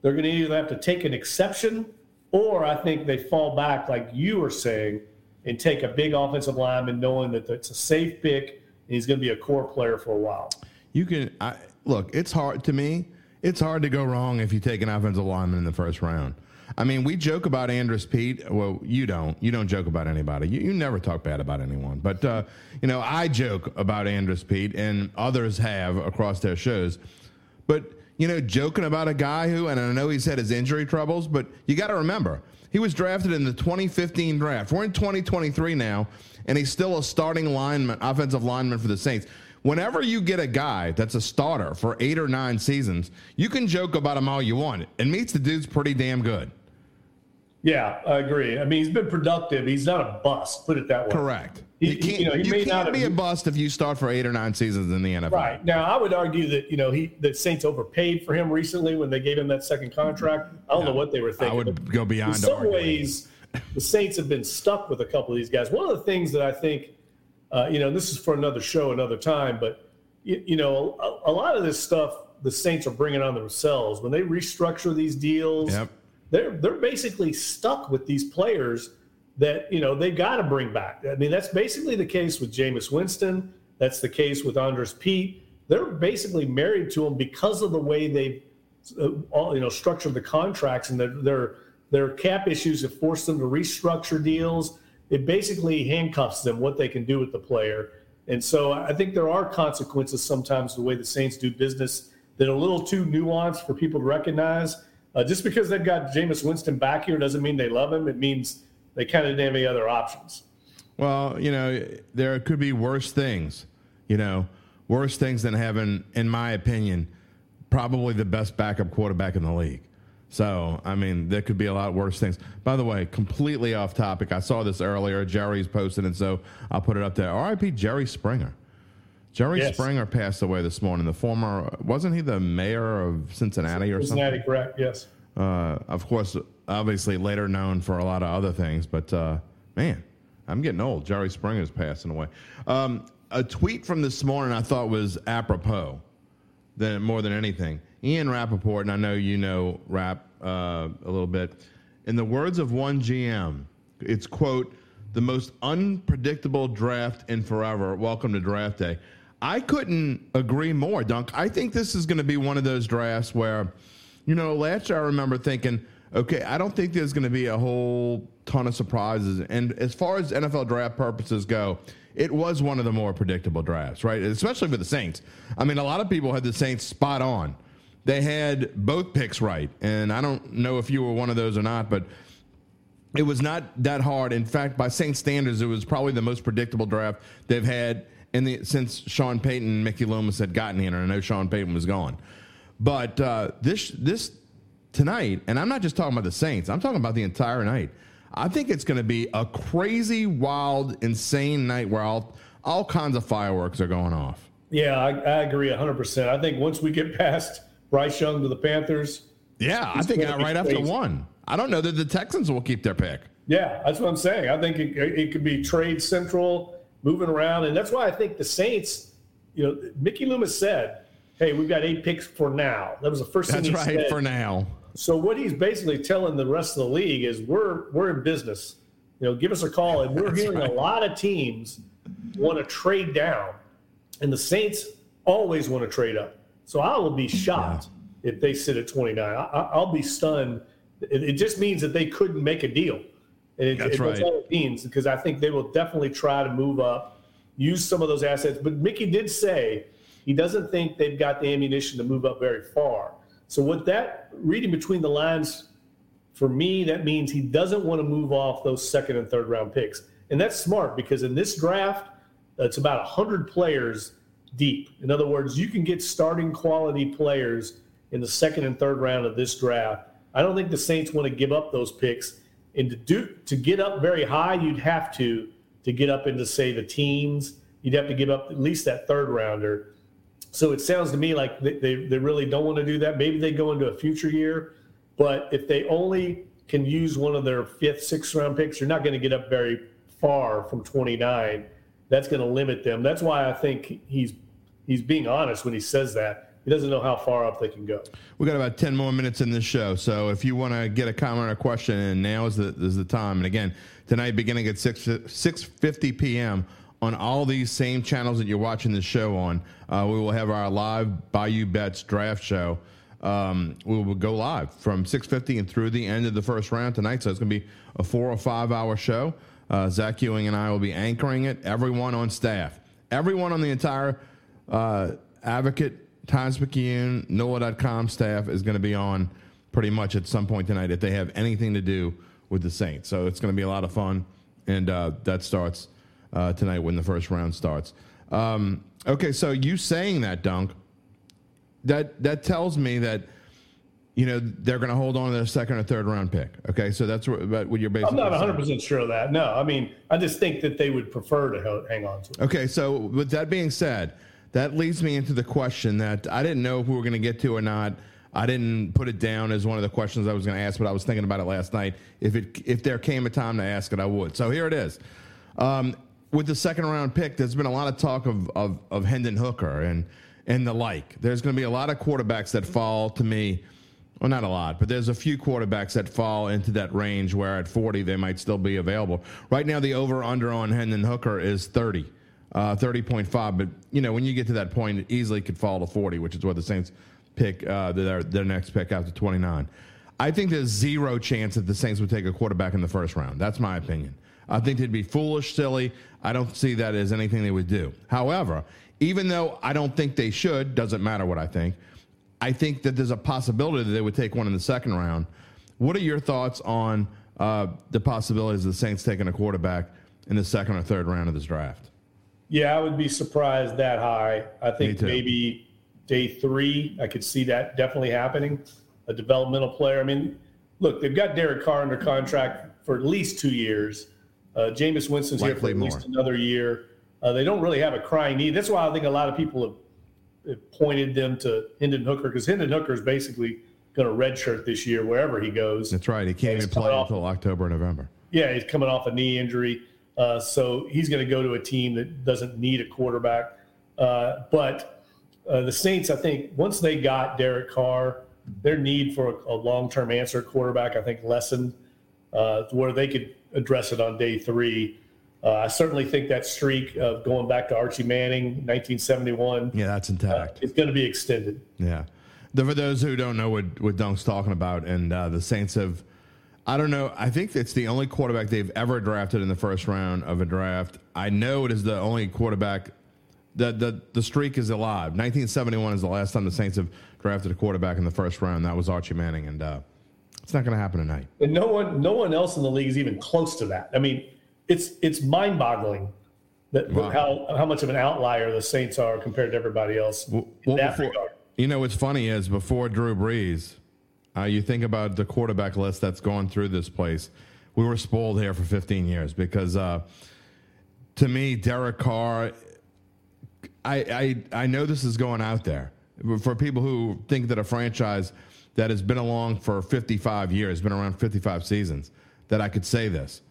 They're going to either have to take an exception or I think they fall back like you were saying and take a big offensive lineman knowing that it's a safe pick and he's going to be a core player for a while. You can I, look. It's hard to me. It's hard to go wrong if you take an offensive lineman in the first round. I mean, we joke about Andrus Peat. Well, you don't. You don't joke about anybody. You, you never talk bad about anyone. But uh, you know, I joke about Andrus Peat, and others have across their shows. But you know, joking about a guy who, and I know he's had his injury troubles, but you got to remember he was drafted in the 2015 draft. We're in 2023 now, and he's still a starting lineman, offensive lineman for the Saints. Whenever you get a guy that's a starter for eight or nine seasons, you can joke about him all you want. It meets the dude's pretty damn good. Yeah, I agree. I mean, he's been productive. He's not a bust, put it that way. Correct. He- can't, you know, he you may can't not be a bust if you start for eight or nine seasons in the NFL. Right. Now, I would argue that, you know, he the Saints overpaid for him recently when they gave him that second contract. I don't know what they were thinking. I would go beyond In some arguing. ways, the Saints have been stuck with a couple of these guys. One of the things that I think, uh, you know, this is for another show, another time, but, you, you know, a, a lot of this stuff the Saints are bringing on themselves. When they restructure these deals, Yep. they're, they're basically stuck with these players that you know they got to bring back. I mean, that's basically the case with Jameis Winston. That's the case with Andrus Peat. They're basically married to him because of the way they, uh, all, you know, structured the contracts and their their their cap issues have forced them to restructure deals. It basically handcuffs them what they can do with the player. And so I think there are consequences sometimes the way the Saints do business that are a little too nuanced for people to recognize. Uh, just because they've got Jameis Winston back here doesn't mean they love him. It means they kind of didn't have any other options. Well, you know, there could be worse things, you know, worse things than having, in my opinion, probably the best backup quarterback in the league. So, I mean, there could be a lot worse things. By the way, completely off topic. I saw this earlier. Jerry's posted it, so I'll put it up there. RIP Jerry Springer. Jerry Yes. Springer passed away this morning. The former, wasn't he the mayor of Cincinnati or something? Cincinnati, correct? Yes. uh, of course, obviously later known for a lot of other things. But uh, man, I'm getting old. Jerry Springer's passing away. Um, a tweet from this morning I thought was apropos than more than anything. Ian Rapoport, and I know you know Rap uh, a little bit. In the words of one GM, it's quote the most unpredictable draft in forever. Welcome to draft day. I couldn't agree more, Dunk. I think this is going to be one of those drafts where, you know, last year I remember thinking, okay, I don't think there's going to be a whole ton of surprises. And as far as NFL draft purposes go, it was one of the more predictable drafts, right? Especially for the Saints. I mean, a lot of people had the Saints spot on. They had both picks right. And I don't know if you were one of those or not, but it was not that hard. In fact, by Saints standards, it was probably the most predictable draft they've had in the since Sean Payton and Mickey Loomis had gotten here. And I know Sean Payton was gone, but uh, this this tonight, and I'm not just talking about the Saints. I'm talking about the entire night. I think it's going to be a crazy, wild, insane night where I'll all kinds of fireworks are going off. Yeah, I, I agree 100%. I think once we get past Bryce Young to the Panthers. Yeah, I think right after one. I don't know that the Texans will keep their pick. Yeah, that's what I'm saying. I think it, it could be trade central, moving around. And that's why I think the Saints, you know, Mickey Loomis said, hey, we've got eight picks for now. That was the first that's thing he right, said. for now. So what he's basically telling the rest of the league is we're we're in business. You know, give us a call. And we're (laughs) hearing right. a lot of teams want to trade down, and the Saints always want to trade up. So I will be shocked yeah. if they sit at 29. I, will be stunned. It, it, just means that they couldn't make a deal. And it, that's, it, right. all it means because I think they will definitely try to move up, use some of those assets. But Mickey did say he doesn't think they've got the ammunition to move up very far. So what that reading between the lines, for me, that means he doesn't want to move off those second and third round picks. And that's smart because in this draft, it's about 100 players deep. In other words, you can get starting quality players in the second and third round of this draft. I don't think the Saints want to give up those picks. And to do to get up very high, you'd have to to get up into say the teens. You'd have to give up at least that third rounder. So it sounds to me like they, they, they really don't want to do that. Maybe they go into a future year but if they only can use one of their fifth, sixth round picks, you're not going to get up very far from 29. That's going to limit them. That's why I think he's he's being honest when he says that. He doesn't know how far up they can go. We got about 10 more minutes in this show. So if you want to get a comment or a question, and now is the, is the time. And again, tonight beginning at 6, 6.50 p.m. on all these same channels that you're watching the show on, uh, we will have our live Bayou Bets draft show um, we will go live from 6:50 and through the end of the first round tonight. So it's going to be a four or five hour show. Uh, Zach Ewing and I will be anchoring it. Everyone on staff, everyone on the entire uh, Advocate, Times Picayune, NOLA.com staff is going to be on pretty much at some point tonight if they have anything to do with the Saints. So it's going to be a lot of fun, and uh, that starts uh, tonight when the first round starts. Um, okay, so you saying that, Dunk, that that tells me that you know they're going to hold on to their second or third round pick. Okay, so that's what, what you're basically. I'm not 100 percent sure of that. No, I mean I just think that they would prefer to hang on to it. Okay, so with that being said, that leads me into the question that I didn't know if we were going to get to or not. I didn't put it down as one of the questions I was going to ask, but I was thinking about it last night. If it if there came a time to ask it, I would. So here it is. Um, with the second round pick, there's been a lot of talk of of, of Hendon Hooker and and the like. There's going to be a lot of quarterbacks that fall to me. Well, not a lot, but there's a few quarterbacks that fall into that range where at 40 they might still be available. Right now, the over under on Hendon Hooker is 30, uh, 30.5. But, you know, when you get to that point, it easily could fall to 40, which is what the Saints pick uh, their, their next pick to 29. I think there's zero chance that the Saints would take a quarterback in the first round. That's my opinion. I think they'd be foolish, silly. I don't see that as anything they would do. However, even though I don't think they should, doesn't matter what I think. I think that there's a possibility that they would take one in the second round. What are your thoughts on uh, the possibilities of the Saints taking a quarterback in the second or third round of this draft? Yeah, I would be surprised that high. I think maybe day three, I could see that definitely happening. A developmental player. I mean, look, they've got Derek Carr under contract for at least two years. Uh, Jameis Winston's Likely here for at more. least another year. Uh, they don't really have a crying need. That's why I think a lot of people have, have pointed them to Hendon Hooker because Hendon Hooker is basically going to redshirt this year wherever he goes. That's right. He can't even play off, until October, November. Yeah, he's coming off a knee injury. Uh, so he's going to go to a team that doesn't need a quarterback. Uh, but uh, the Saints, I think, once they got Derek Carr, their need for a, a long term answer quarterback, I think, lessened uh, where they could address it on day three. Uh, I certainly think that streak of going back to Archie Manning, 1971. Yeah, that's intact. Uh, it's going to be extended. Yeah. The, for those who don't know what, what Dunk's talking about, and uh, the Saints have, I don't know, I think it's the only quarterback they've ever drafted in the first round of a draft. I know it is the only quarterback. The, the, the streak is alive. 1971 is the last time the Saints have drafted a quarterback in the first round. That was Archie Manning, and uh, it's not going to happen tonight. And no one, no one else in the league is even close to that. I mean, it's it's mind boggling that wow. how how much of an outlier the Saints are compared to everybody else. Well, before, you know, what's funny is before Drew Brees, uh, you think about the quarterback list that's gone through this place. We were spoiled here for 15 years because uh, to me, Derek Carr. I, I I know this is going out there for people who think that a franchise that has been along for 55 years, been around 55 seasons, that I could say this.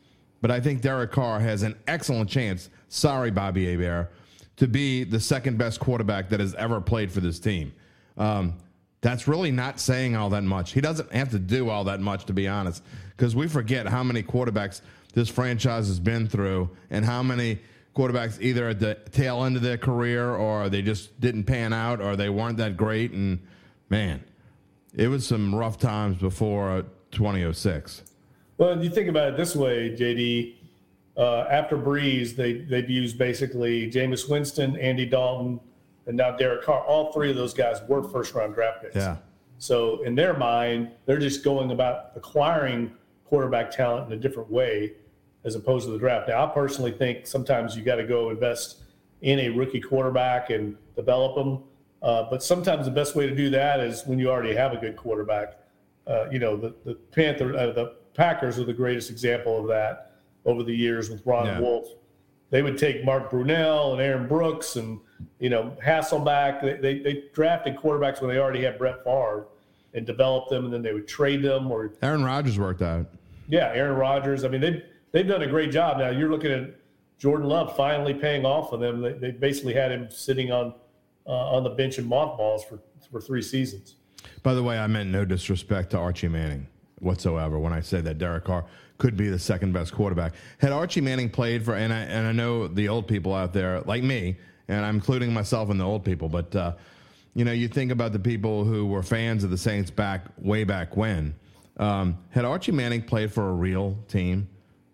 But I think Derek Carr has an excellent chance. Sorry, Bobby Hebert, to be the second best quarterback that has ever played for this team. Um, that's really not saying all that much. He doesn't have to do all that much, to be honest, because we forget how many quarterbacks this franchise has been through and how many quarterbacks either at the tail end of their career or they just didn't pan out or they weren't that great. And man, it was some rough times before 2006. Well, you think about it this way, JD. Uh, after Brees, they they've used basically Jameis Winston, Andy Dalton, and now Derek Carr. All three of those guys were first round draft picks. Yeah. So in their mind, they're just going about acquiring quarterback talent in a different way as opposed to the draft. Now, I personally think sometimes you got to go invest in a rookie quarterback and develop them. Uh, but sometimes the best way to do that is when you already have a good quarterback. Uh, you know, the the Panther, uh, the Packers are the greatest example of that over the years with Ron Yeah. Wolf. They would take Mark Brunell and Aaron Brooks and you know Hasselbeck. They, they, they drafted quarterbacks when they already had Brett Favre and developed them, and then they would trade them or Aaron Rodgers worked out. yeah, Aaron Rodgers. I mean, they they've done a great job. Now you're looking at Jordan Love finally paying off for them. They, they basically had him sitting on uh, on the bench in mothballs for for three seasons. By the way, I meant no disrespect to Archie Manning whatsoever when I said that Derek Carr could be the second best quarterback. Had Archie Manning played for, and I, and I know the old people out there like me, and I'm including myself in the old people, but uh, you know, you think about the people who were fans of the Saints back way back when. Um, had Archie Manning played for a real team,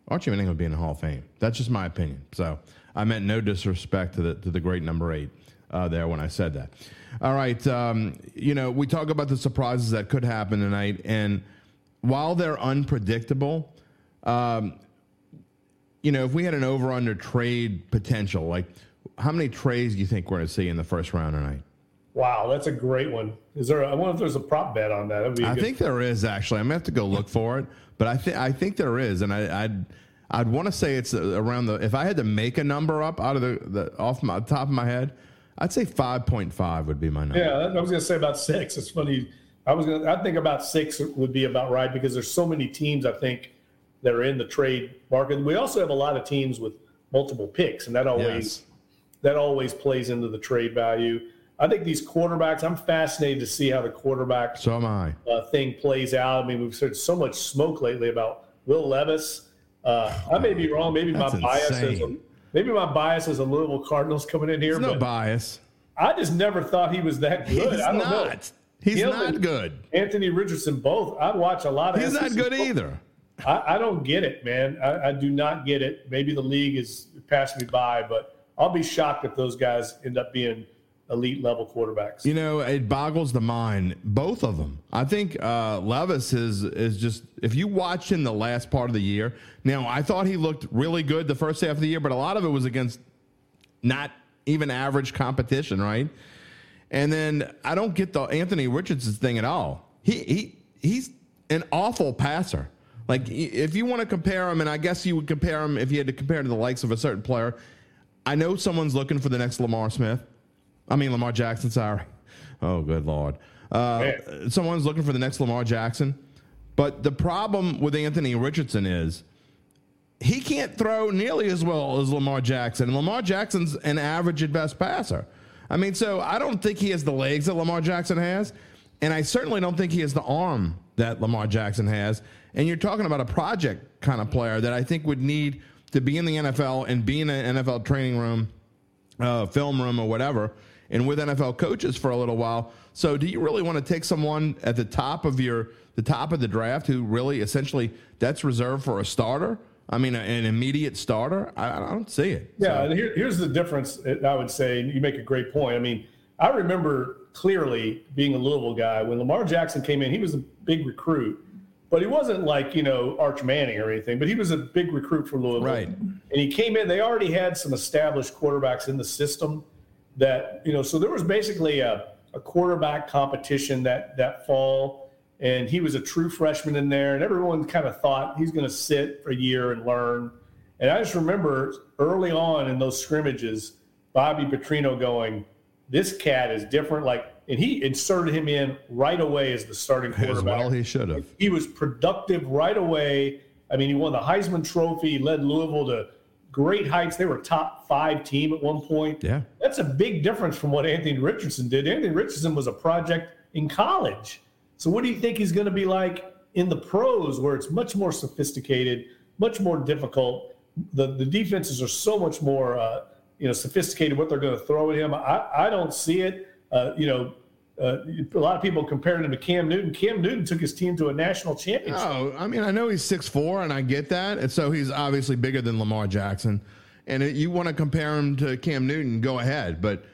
Archie Manning would be in the Hall of Fame. That's just my opinion. So I meant no disrespect to the to the great number eight uh, there when I said that. All right, um, you know we talk about the surprises that could happen tonight, and while they're unpredictable, um, you know if we had an over under trade potential, like how many trades do you think we're going to see in the first round tonight? Wow, that's a great one. Is there? I wonder if there's a prop bet on that. A I think there is actually. I'm gonna have to go look for it, but I think I think there is, and I, I'd I'd want to say it's around the. If I had to make a number up out of the, the off my top of my head, I'd say 5.5 would be my number. Yeah, I was going to say about six. It's funny. I was to I think about six would be about right because there's so many teams. I think that are in the trade market. We also have a lot of teams with multiple picks, and that always Yes. that always plays into the trade value. I think these quarterbacks. I'm fascinated to see how the quarterback So am I. uh, thing plays out. I mean, we've heard so much smoke lately about Will Levis. Uh, I may be wrong. Maybe my bias is a. maybe my bias is a Louisville Cardinals coming in here, There's no but bias. I just never thought he was that good. He's I don't know. He's Him not good. Anthony Richardson both. I watch a lot of. He's not good football. either. I, I don't get it, man. I, I do not get it. Maybe the league is passing me by, but I'll be shocked if those guys end up being elite level quarterbacks. You know, it boggles the mind. Both of them. I think uh, Levis is is just. If you watch him the last part of the year, now I thought he looked really good the first half of the year, but a lot of it was against not even average competition, right? And then I don't get the Anthony Richardson thing at all. He he he's an awful passer. Like if you want to compare him, and I guess you would compare him if you had to compare him to the likes of a certain player. I know someone's looking for the next Lamar Smith. I mean Lamar Jackson. Sorry. Oh, good lord. Uh, someone's looking for the next Lamar Jackson. But the problem with Anthony Richardson is he can't throw nearly as well as Lamar Jackson. And Lamar Jackson's an average at best passer. I mean, so I don't think he has the legs that Lamar Jackson has. And I certainly don't think he has the arm that Lamar Jackson has. And you're talking about a project kind of player that I think would need to be in the NFL and be in an NFL training room, uh, film room, or whatever, and with NFL coaches for a little while. So, do you really want to take someone at the top of your the top of the draft who really essentially that's reserved for a starter? I mean, an immediate starter? I, I don't see it. Yeah, So- and here, here's the difference. I would say you make a great point. I mean, I remember clearly being a Louisville guy when Lamar Jackson came in. He was a big recruit, but he wasn't like you know Arch Manning or anything. But he was a big recruit for Louisville, Right. And he came in. They already had some established quarterbacks in the system that you know. So there was basically a, a quarterback competition that that fall, and he was a true freshman in there, and everyone kind of thought he's going to sit for a year and learn. And I just remember early on in those scrimmages, Bobby Petrino going, "This cat is different." Like, and he inserted him in right away as the starting quarterback. As well, he should have. He was productive right away. I mean, he won the Heisman Trophy, led Louisville to great heights. They were a top five team at one point. Yeah. That's a big difference from what Anthony Richardson did. Anthony Richardson was a project in college. So what do you think he's going to be like in the pros where it's much more sophisticated, much more difficult? The the defenses are so much more uh, you know sophisticated what they're going to throw at him. I, I don't see it. Uh, you know, uh, a lot of people comparing him to Cam Newton. Cam Newton took his team to a national championship. Oh, I mean, I know he's six four, and I get that, and so he's obviously bigger than Lamar Jackson. And it, you want to compare him to Cam Newton, go ahead, but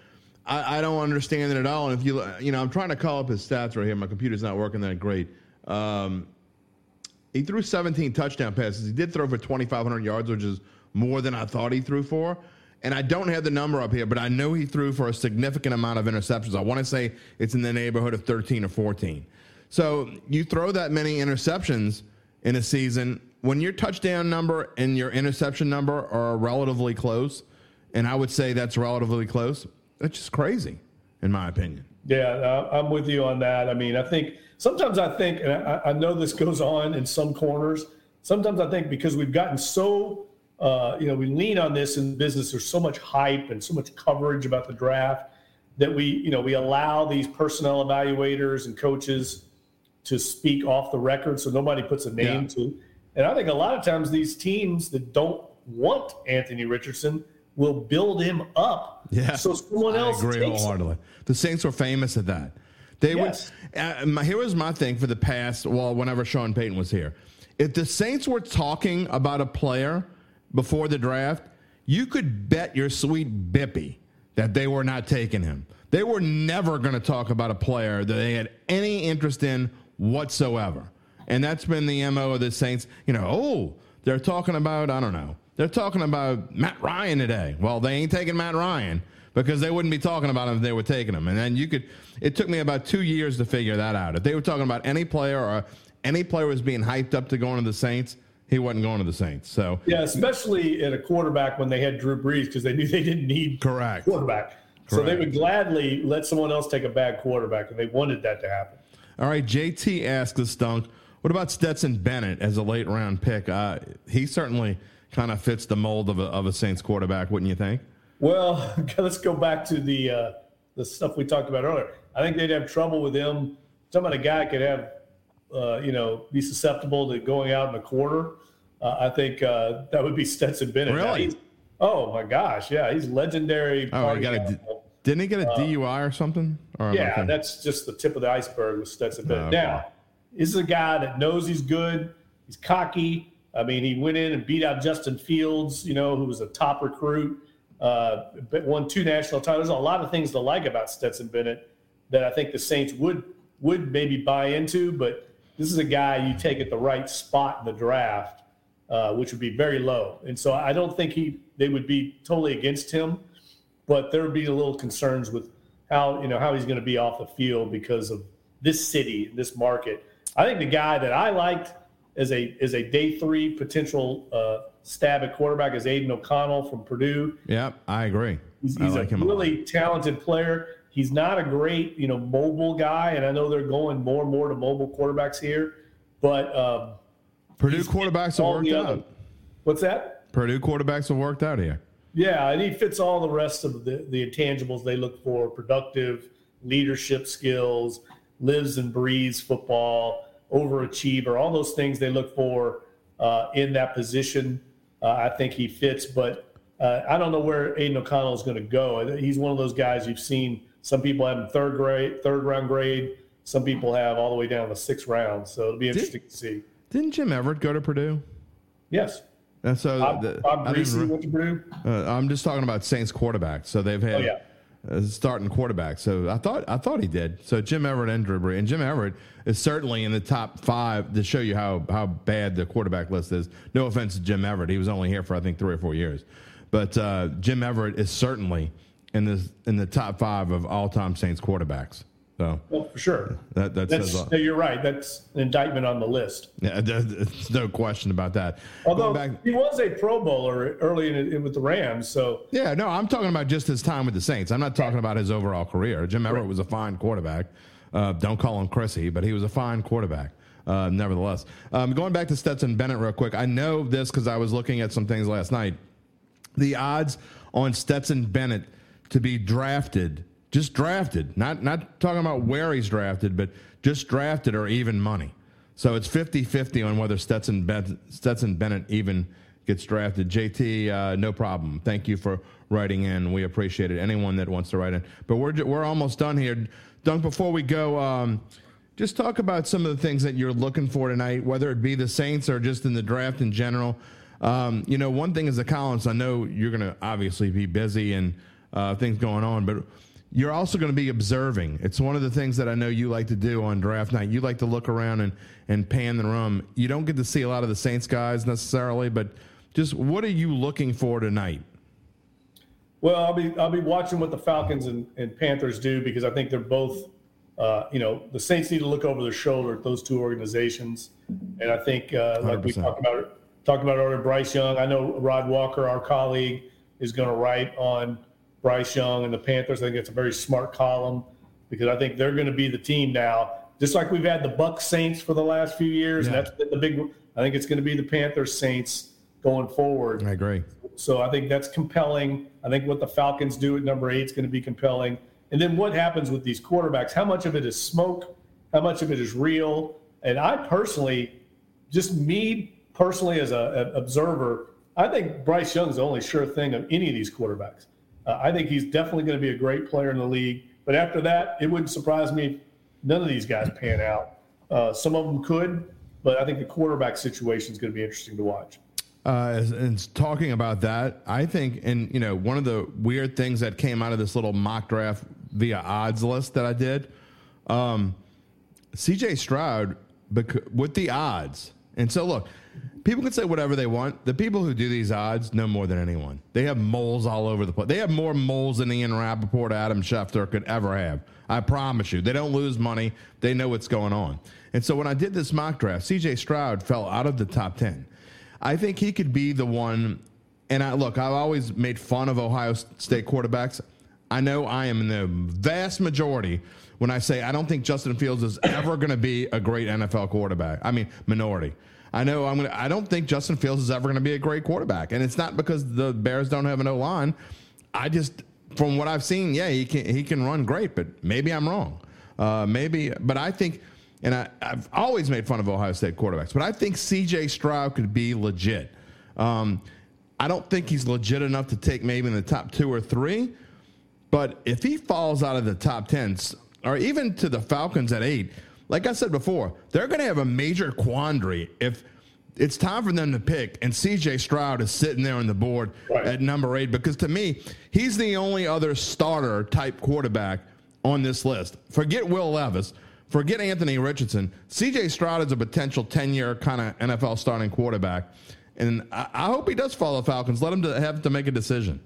I, I, don't understand it at all. And if you, you know, I'm trying to call up his stats right here. My computer's not working that great. Um, he threw 17 touchdown passes. He did throw for 2,500 yards, which is more than I thought he threw for. And I don't have the number up here, but I know he threw for a significant amount of interceptions. I want to say it's in the neighborhood of 13 or 14. So you throw that many interceptions in a season when your touchdown number and your interception number are relatively close, and I would say that's relatively close, that's just crazy, in my opinion. Yeah, I'm with you on that. I mean, I think sometimes I think, and I, know this goes on in some corners, sometimes I think because we've gotten so uh, you know, we lean on this in business. There's so much hype and so much coverage about the draft that we, you know, we allow these personnel evaluators and coaches to speak off the record, so nobody puts a name yeah. to. And I think a lot of times these teams that don't want Anthony Richardson will build him up. Yeah, so someone else. I agree wholeheartedly. The Saints were famous at that. They yes. would. Uh, my, here was my thing for the past. Well, whenever Sean Payton was here, if the Saints were talking about a player before the draft, you could bet your sweet bippy that they were not taking him. They were never going to talk about a player that they had any interest in whatsoever. And that's been the MO of the Saints. You know, oh, they're talking about, I don't know, they're talking about Matt Ryan today. Well, they ain't taking Matt Ryan because they wouldn't be talking about him if they were taking him. And then you could, it took me about two years to figure that out. If they were talking about any player or any player was being hyped up to going to the Saints, he wasn't going to the Saints. So yeah, especially at a quarterback when they had Drew Brees because they knew they didn't need correct quarterback. Correct. So they would gladly let someone else take a bad quarterback, and they wanted that to happen. All right, JT asked the stunk. What about Stetson Bennett as a late round pick? Uh, he certainly kind of fits the mold of a, of a Saints quarterback, wouldn't you think? Well, (laughs) let's go back to the uh, the stuff we talked about earlier. I think they'd have trouble with him. Some of the guy could have uh, you know, be susceptible to going out in the quarter, uh, I think uh, that would be (laughs) Stetson Bennett. Really? Oh my gosh, yeah, he's legendary. Oh, he got a, didn't he get a uh, DUI or something? Or yeah, that's just the tip of the iceberg with Stetson Bennett. Oh, okay. Now, this is a guy that knows he's good. He's cocky. I mean, he went in and beat out Justin Fields, you know, who was a top recruit. Uh, won two national titles. There's a lot of things to like about Stetson Bennett that I think the Saints would would maybe buy into, but this is a guy you take at the right spot in the draft, uh, which would be very low. And so I don't think he they would be totally against him, but there would be a little concerns with how you know how he's going to be off the field because of this city, this market. I think the guy that I liked as a as a day three potential uh, stab at quarterback is Aidan O'Connell from Purdue. Yeah, I agree. He's, he's like a really talented player. He's not a great, you know, mobile guy, and I know they're going more and more to mobile quarterbacks here. But um, Purdue quarterbacks have worked out. What's that? Purdue quarterbacks have worked out here. Yeah, and he fits all the rest of the, the intangibles they look for: productive leadership skills, lives and breathes football, overachiever, all those things they look for uh, in that position. Uh, I think he fits, but uh, I don't know where Aidan O'Connell is going to go. He's one of those guys you've seen some people have him third grade, third round grade. Some people have all the way down to sixth round. So it'll be interesting Did, to see. Didn't Jim Everett go to Purdue? Yes. And so Bob, the, Bob went to Purdue. Uh, I'm just talking about Saints quarterbacks. So they've had. Oh, yeah. Uh, starting quarterback. So I thought I thought he did. So Jim Everett and Drew Brees. And Jim Everett is certainly in the top five to show you how how bad the quarterback list is. No offense to Jim Everett. He was only here for I think three or four years. But uh, Jim Everett is certainly in the in the top five of all time Saints quarterbacks. So well, for sure. that that That's, no, you're right. That's an indictment on the list. Yeah, there- there's no question about that. Although back, he was a Pro Bowler early in it with the Rams, so yeah, no, I'm talking about just his time with the Saints. I'm not talking about his overall career. Jim Everett was a fine quarterback. Uh, don't call him Chrissy, but he was a fine quarterback. Uh, nevertheless, um, going back to Stetson Bennett real quick. I know this because I was looking at some things last night. The odds on Stetson Bennett to be drafted, just drafted, not not talking about where he's drafted, but just drafted or even money. So it's 50-50 on whether Stetson, ben- Stetson Bennett even gets drafted. JT, uh, no problem. Thank you for writing in. We appreciate it. Anyone that wants to write in. But we're, we're almost done here. Dunk, before we go, um, just talk about some of the things that you're looking for tonight, whether it be the Saints or just in the draft in general. Um, you know, one thing is the Collins. I know you're going to obviously be busy and uh, things going on, but you're also going to be observing. It's one of the things that I know you like to do on draft night. You like to look around and, and pan the room. You don't get to see a lot of the Saints guys necessarily, but just what are you looking for tonight? Well, I'll be I'll be watching what the Falcons and, and Panthers do because I think they're both, uh, you know, the Saints need to look over their shoulder at those two organizations, and I think uh, like we 100%. talked about talked about earlier, Bryce Young. I know Rod Walker, our colleague, is going to write on Bryce Young and the Panthers. I think it's a very smart column because I think they're going to be the team now, just like we've had the Buck Saints for the last few years, Yeah. and that's been the big. I think it's going to be the Panthers Saints going forward. I agree. So I think that's compelling. I think what the Falcons do at number eight is going to be compelling. And then what happens with these quarterbacks? How much of it is smoke? How much of it is real? And I personally, just me personally as a, an observer, I think Bryce Young's the only sure thing of any of these quarterbacks. Uh, I think he's definitely going to be a great player in the league. But after that, it wouldn't surprise me if none of these guys pan out. Uh, some of them could, but I think the quarterback situation is going to be interesting to watch. Uh, and- talking about that, I think, and you know, one of the weird things that came out of this little mock draft via odds list that I did, um, CJ Stroud bec- with the odds. And so, look, people can say whatever they want. The people who do these odds know more than anyone. They have moles all over the place. They have more moles than Ian Rapoport, Adam Schefter could ever have. I promise you. They don't lose money. They know what's going on. And so when I did this mock draft, CJ Stroud fell out of the top 10. I think he could be the one. And I look, I've always made fun of Ohio State quarterbacks. I know I am in the vast majority when I say I don't think Justin Fields is ever going to be a great NFL quarterback. I mean, minority. I know I'm to, I don't think Justin Fields is ever going to be a great quarterback. And it's not because the Bears don't have an O line. I just, from what I've seen, yeah, he can, he can run great, but maybe I'm wrong. Uh, maybe, but I think, and I, I've always made fun of Ohio State quarterbacks, but I think CJ Stroud could be legit. Um, I don't think he's legit enough to take maybe in the top two or three, but if he falls out of the top tens or even to the Falcons at eight, like I said before, they're going to have a major quandary if it's time for them to pick and CJ Stroud is sitting there on the board Right. at number eight because to me, he's the only other starter type quarterback on this list. Forget Will Levis. Forget Anthony Richardson. CJ Stroud is a potential 10 year kind of NFL starting quarterback. And I, I hope he does follow the Falcons. Let him to have to make a decision.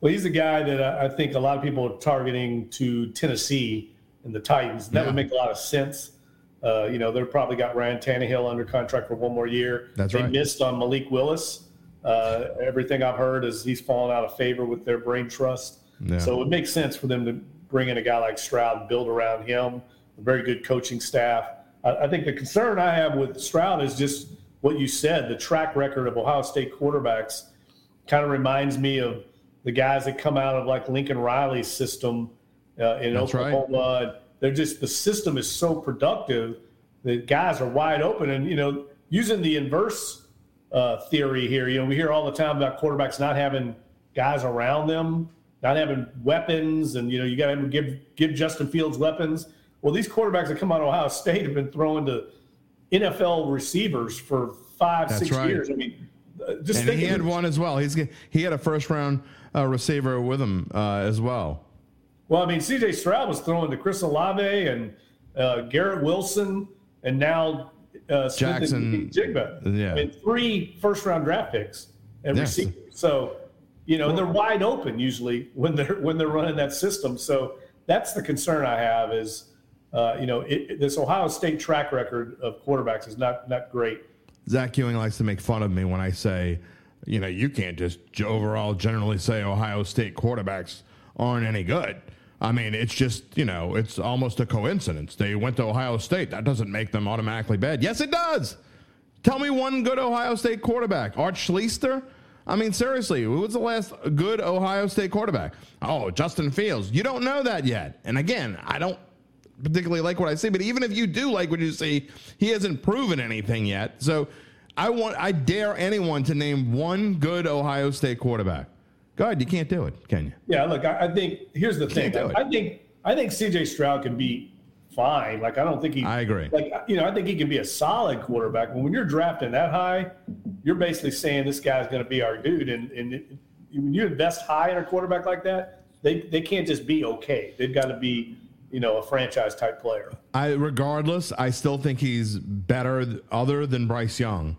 Well, he's a guy that I think a lot of people are targeting to Tennessee and the Titans. That Yeah. would make a lot of sense. Uh, you know, they're probably got Ryan Tannehill under contract for one more year. That's they right. missed on Malik Willis. Uh, everything I've heard is he's fallen out of favor with their brain trust. Yeah. So it would make sense for them to bring in a guy like Stroud and build around him. A very good coaching staff. I, I think the concern I have with Stroud is just what you said. The track record of Ohio State quarterbacks kind of reminds me of the guys that come out of like Lincoln Riley's system uh, in That's right. Oklahoma. They're just the system is so productive that guys are wide open. And you know, using the inverse uh, theory here, you know, we hear all the time about quarterbacks not having guys around them, not having weapons, and you know, you got to give give Justin Fields weapons. Well, these quarterbacks that come out of Ohio State have been throwing to NFL receivers for five, That's six right. years. I mean, uh, just And think he had one as well. He's he had a first round uh, receiver with him uh, as well. Well, I mean, C.J. Stroud was throwing to Chris Olave and uh, Garrett Wilson, and now uh, Smith Jackson- Njigba. yeah. I mean, three first-round draft picks at Yes. receiver. So, you know, they're wide open usually when they're when they're running that system. So, that's the concern I have is, uh, you know, it, this Ohio State track record of quarterbacks is not not great. Zach Ewing likes to make fun of me when I say, you know, you can't just overall generally say Ohio State quarterbacks aren't any good. I mean, it's just, you know, it's almost a coincidence. They went to Ohio State. That doesn't make them automatically bad. Yes, it does. Tell me one good Ohio State quarterback. Art Schlichter? I mean, seriously, who was the last good Ohio State quarterback? Oh, Justin Fields. You don't know that yet. And again, I don't particularly like what I see, but even if you do like what you see, he hasn't proven anything yet. So I want I dare anyone to name one good Ohio State quarterback. Go ahead, you can't do it, can you? Yeah, look, I, I think here's the thing. do it. I, I think I think CJ Stroud can be fine. Like I don't think he. I agree. Like you know, I think he can be a solid quarterback. But when you're drafting that high, you're basically saying this guy's going to be our dude. And and it, when you invest high in a quarterback like that, they they can't just be okay. They've got to be you know a franchise type player. I regardless, I still think he's better other than Bryce Young.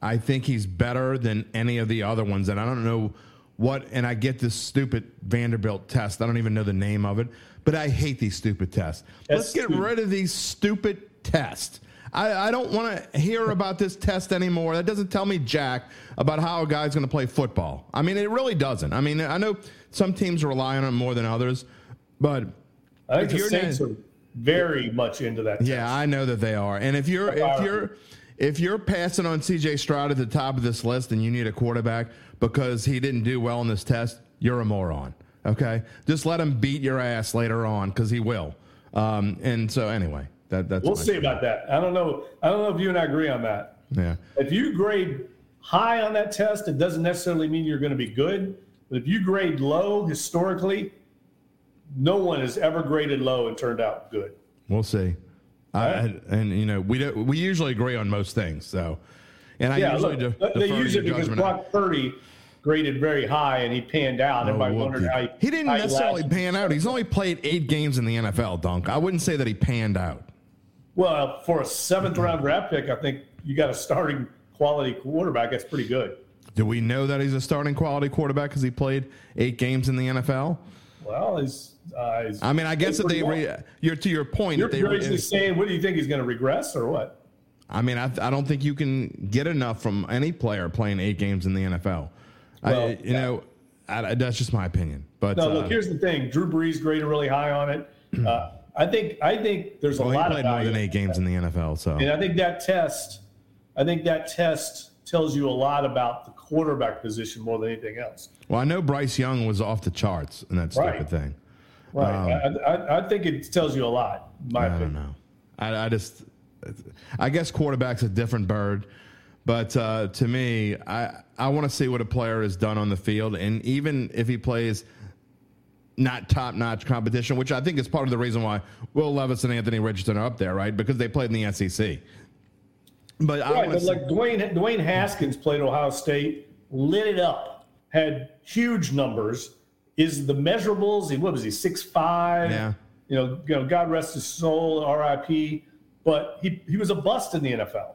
I think he's better than any of the other ones, and I don't know what. And I get this stupid Vanderbilt test. I don't even know the name of it, but I hate these stupid tests. That's Let's get rid of these stupid tests. I, I don't want to hear (laughs) about this test anymore. That doesn't tell me jack about how a guy's going to play football. I mean, it really doesn't. I mean, I know some teams rely on it more than others, but I think If the you're Saints are very much into that. Yeah, I know that they are. And if you're if you're if you're passing on CJ Stroud at the top of this list and you need a quarterback because he didn't do well in this test, you're a moron. Okay, just let him beat your ass later on because he will. Um, and so anyway, that that's We'll see about that. I don't know. I don't know if you and I agree on that. Yeah, If you grade high on that test, it doesn't necessarily mean you're going to be good. But if you grade low historically, no one has ever graded low and turned out good. we'll see. I, I- and you know we don't, we usually agree on most things. So, and I Yeah, usually look, de- they use it because. Brock Purdy graded very high and he panned out. Oh, Everybody whoopty. wondered how he, he didn't how necessarily lasted. pan out. He's only played eight games in the NFL, Dunk. I wouldn't say that he panned out. Well, for a seventh round draft pick, I think you got a starting quality quarterback. That's pretty good. Do we know that he's a starting quality quarterback because he played eight games in the NFL? Well, he's. Uh, he's I mean, I guess if they, re, you're to your point, You're if they, re- basically saying, what do you think he's going to regress or what? I mean, I, I don't think you can get enough from any player playing eight games in the NFL. I, Well, you know, I, that's just my opinion. But No, uh, look. Here's the thing. Drew Brees graded really high on it. Uh, I think. I think there's well, a he lot played of more than eight games in the NFL, so And I think that test. I think that test tells you a lot about the quarterback position more than anything else. well, I know Bryce Young was off the charts in that stupid Right. thing. Right. I, I, I think it tells you a lot. My Um, I don't know. I, I just, I guess quarterback's a different bird. But uh, to me, I I want to see what a player has done on the field, and even if he plays not top notch competition, which I think is part of the reason why Will Levis and Anthony Richardson are up there, right? Because they played in the SEC. But Right, but to like Dwayne Dwayne Haskins played Ohio State, lit it up, had huge numbers. Is the measurables? He what was he six five? Yeah. You know, you know, God rest his soul, R.I.P. But he he was a bust in the NFL.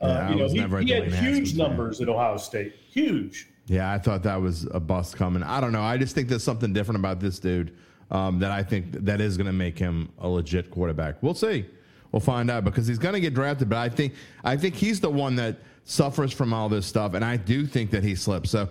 Yeah, uh, you know, he, he had huge numbers at Ohio State, huge. Yeah, I thought that was a bust coming. I don't know. I just think there's something different about this dude um, that I think that is going to make him a legit quarterback. We'll see. We'll find out because he's going to get drafted. But I think I think he's the one that suffers from all this stuff, and I do think that he slips. So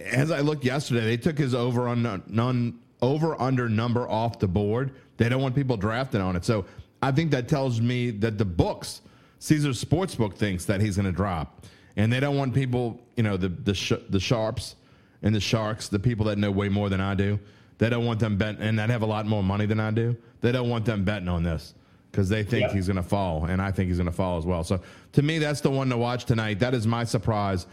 as I looked yesterday, they took his over on none over under number off the board. They don't want people drafted on it. So I think that tells me that the books, Caesar Sportsbook, thinks that he's going to drop, and they don't want people, you know, the the sh- the sharps and the sharks, the people that know way more than I do. They don't want them betting, and that have a lot more money than I do. They don't want them betting on this because they think Yeah. he's going to fall, and I think he's going to fall as well. So to me, that's the one to watch tonight. That is my surprise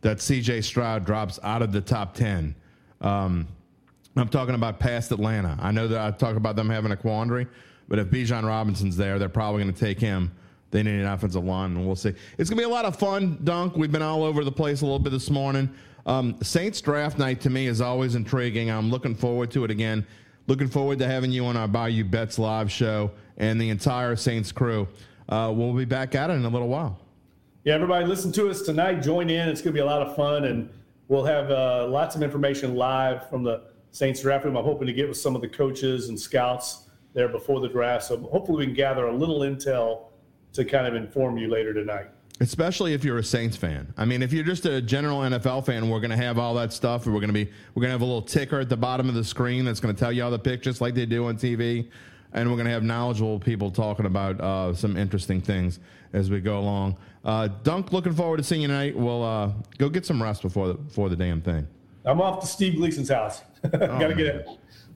that C.J. Stroud drops out of the top ten. Um, I'm talking about past Atlanta. I know that I talk about them having a quandary, but if Bijan Robinson's there, they're probably going to take him. They need an offensive line, and we'll see. It's going to be a lot of fun, Dunk. We've been all over the place a little bit this morning. Um, Saints draft night to me is always intriguing. I'm looking forward to it again. Looking forward to having you on our Bayou Bets live show and the entire Saints crew. Uh, we'll be back at it in a little while. Yeah, everybody, listen to us tonight. Join in. It's going to be a lot of fun, and we'll have uh, lots of information live from the Saints draft room. I'm hoping to get with some of the coaches and scouts there before the draft. So hopefully we can gather a little intel to kind of inform you later tonight. Especially if you're a Saints fan. I mean, if you're just a general NFL fan, we're going to have all that stuff. We're going to be we're going to have a little ticker at the bottom of the screen that's going to tell you all the pictures like they do on TV, and we're going to have knowledgeable people talking about uh, some interesting things as we go along. Uh, Dunk, looking forward to seeing you tonight. We'll uh, go get some rest before the, before the damn thing. I'm off to Steve Gleason's house. (laughs) Got to get it.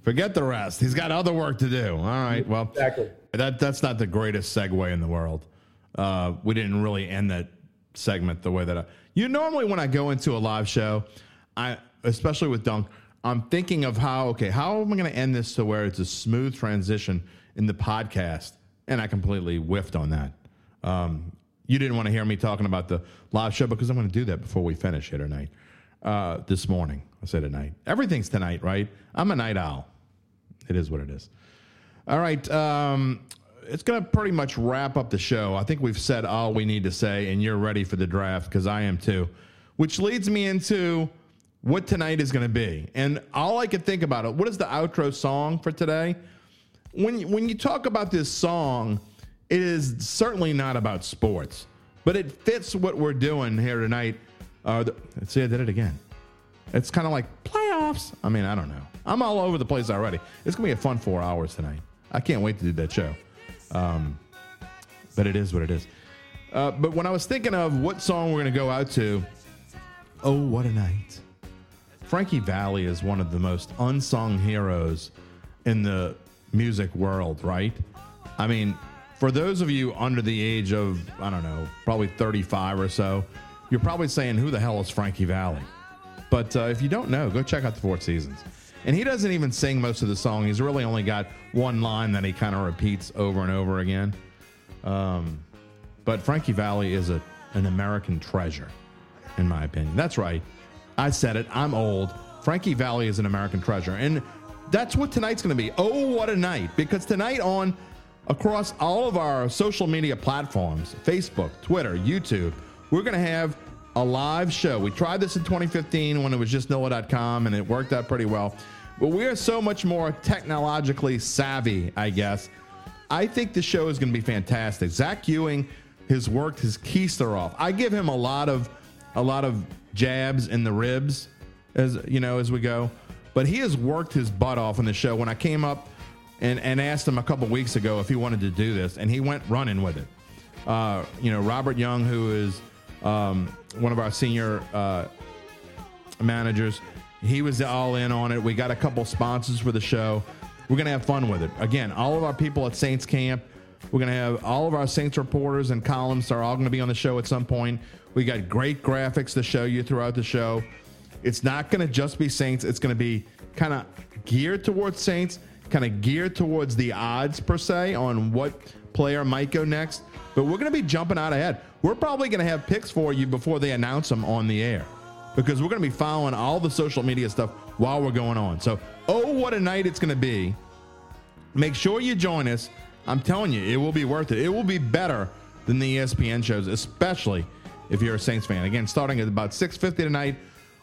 Forget the rest. He's got other work to do. All right. Well, exactly. That that's not the greatest segue in the world. Uh, we didn't really end that segment the way that I. You normally when I go into a live show, I especially with Dunk, I'm thinking of how okay, how am I going to end this to where it's a smooth transition in the podcast, and I completely whiffed on that. Um, you didn't want to hear me talking about the live show because I'm going to do that before we finish here tonight. Uh, this morning, I said tonight. Everything's tonight, right? I'm a night owl. It is what it is. All right. Um, it's going to pretty much wrap up the show. I think we've said all we need to say, and you're ready for the draft because I am too. Which leads me into what tonight is going to be. And all I can think about it, what is the outro song for today? When, when you talk about this song, it is certainly not about sports, but it fits what we're doing here tonight. Uh, the, see, I did it again. It's kind of like playoffs. I mean, I don't know. I'm all over the place already. It's going to be a fun four hours tonight. I can't wait to do that show. Um, but it is what it is. Uh, but when I was thinking of what song we're going to go out to, oh, what a night. Frankie Valli is one of the most unsung heroes in the music world, right? I mean, for those of you under the age of, I don't know, probably 35 or so, you're probably saying, who the hell is Frankie Valli? But uh, if you don't know, go check out the Four Seasons. And he doesn't even sing most of the song. He's really only got one line that he kind of repeats over and over again. Um, but Frankie Valli is a, an American treasure, in my opinion. That's right. I said it. I'm old. Frankie Valli is an American treasure. And that's what tonight's going to be. Oh, what a night. Because tonight on across all of our social media platforms Facebook, Twitter, YouTube we're going to have a live show. We tried this in 2015 when it was just NOLA.com and it worked out pretty well. But we are so much more technologically savvy, I guess. I think the show is going to be fantastic. Zach Ewing has worked his keister off. I give him a lot of a lot of jabs in the ribs as you know as we go, but he has worked his butt off in the show. When I came up and, and asked him a couple weeks ago if he wanted to do this, and he went running with it. Uh, you know, Robert Young, who is um, one of our senior uh, managers, he was all in on it. We got a couple sponsors for the show. We're going to have fun with it. Again, all of our people at Saints Camp, we're going to have all of our Saints reporters and columns are all going to be on the show at some point. We got great graphics to show you throughout the show. It's not going to just be Saints, it's going to be kind of geared towards Saints, kind of geared towards the odds per se on what player might go next. But we're going to be jumping out ahead. We're probably going to have picks for you before they announce them on the air because we're going to be following all the social media stuff while we're going on. So, oh, what a night it's going to be. Make sure you join us. I'm telling you, it will be worth it. It will be better than the ESPN shows, especially if you're a Saints fan. Again, starting at about 6:50 tonight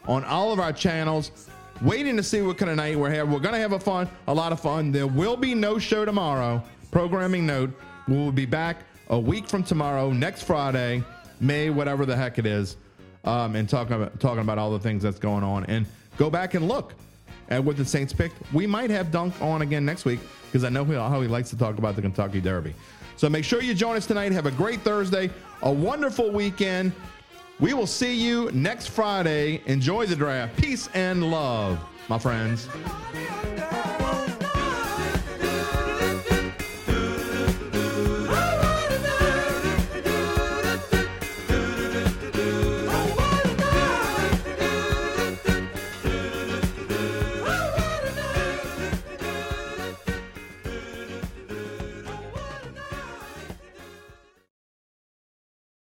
on all of our channels. Waiting to see what kind of night we're having. We're going to have a fun, a lot of fun. There will be no show tomorrow. Programming note: We will be back a week from tomorrow, next Friday, May, whatever the heck it is, um, and talking about talking about all the things that's going on. And go back and look at what the Saints picked. We might have Dunk on again next week because I know how he likes to talk about the Kentucky Derby. So make sure you join us tonight. Have a great Thursday, a wonderful weekend. We will see you next Friday. Enjoy the draft. Peace and love, my friends.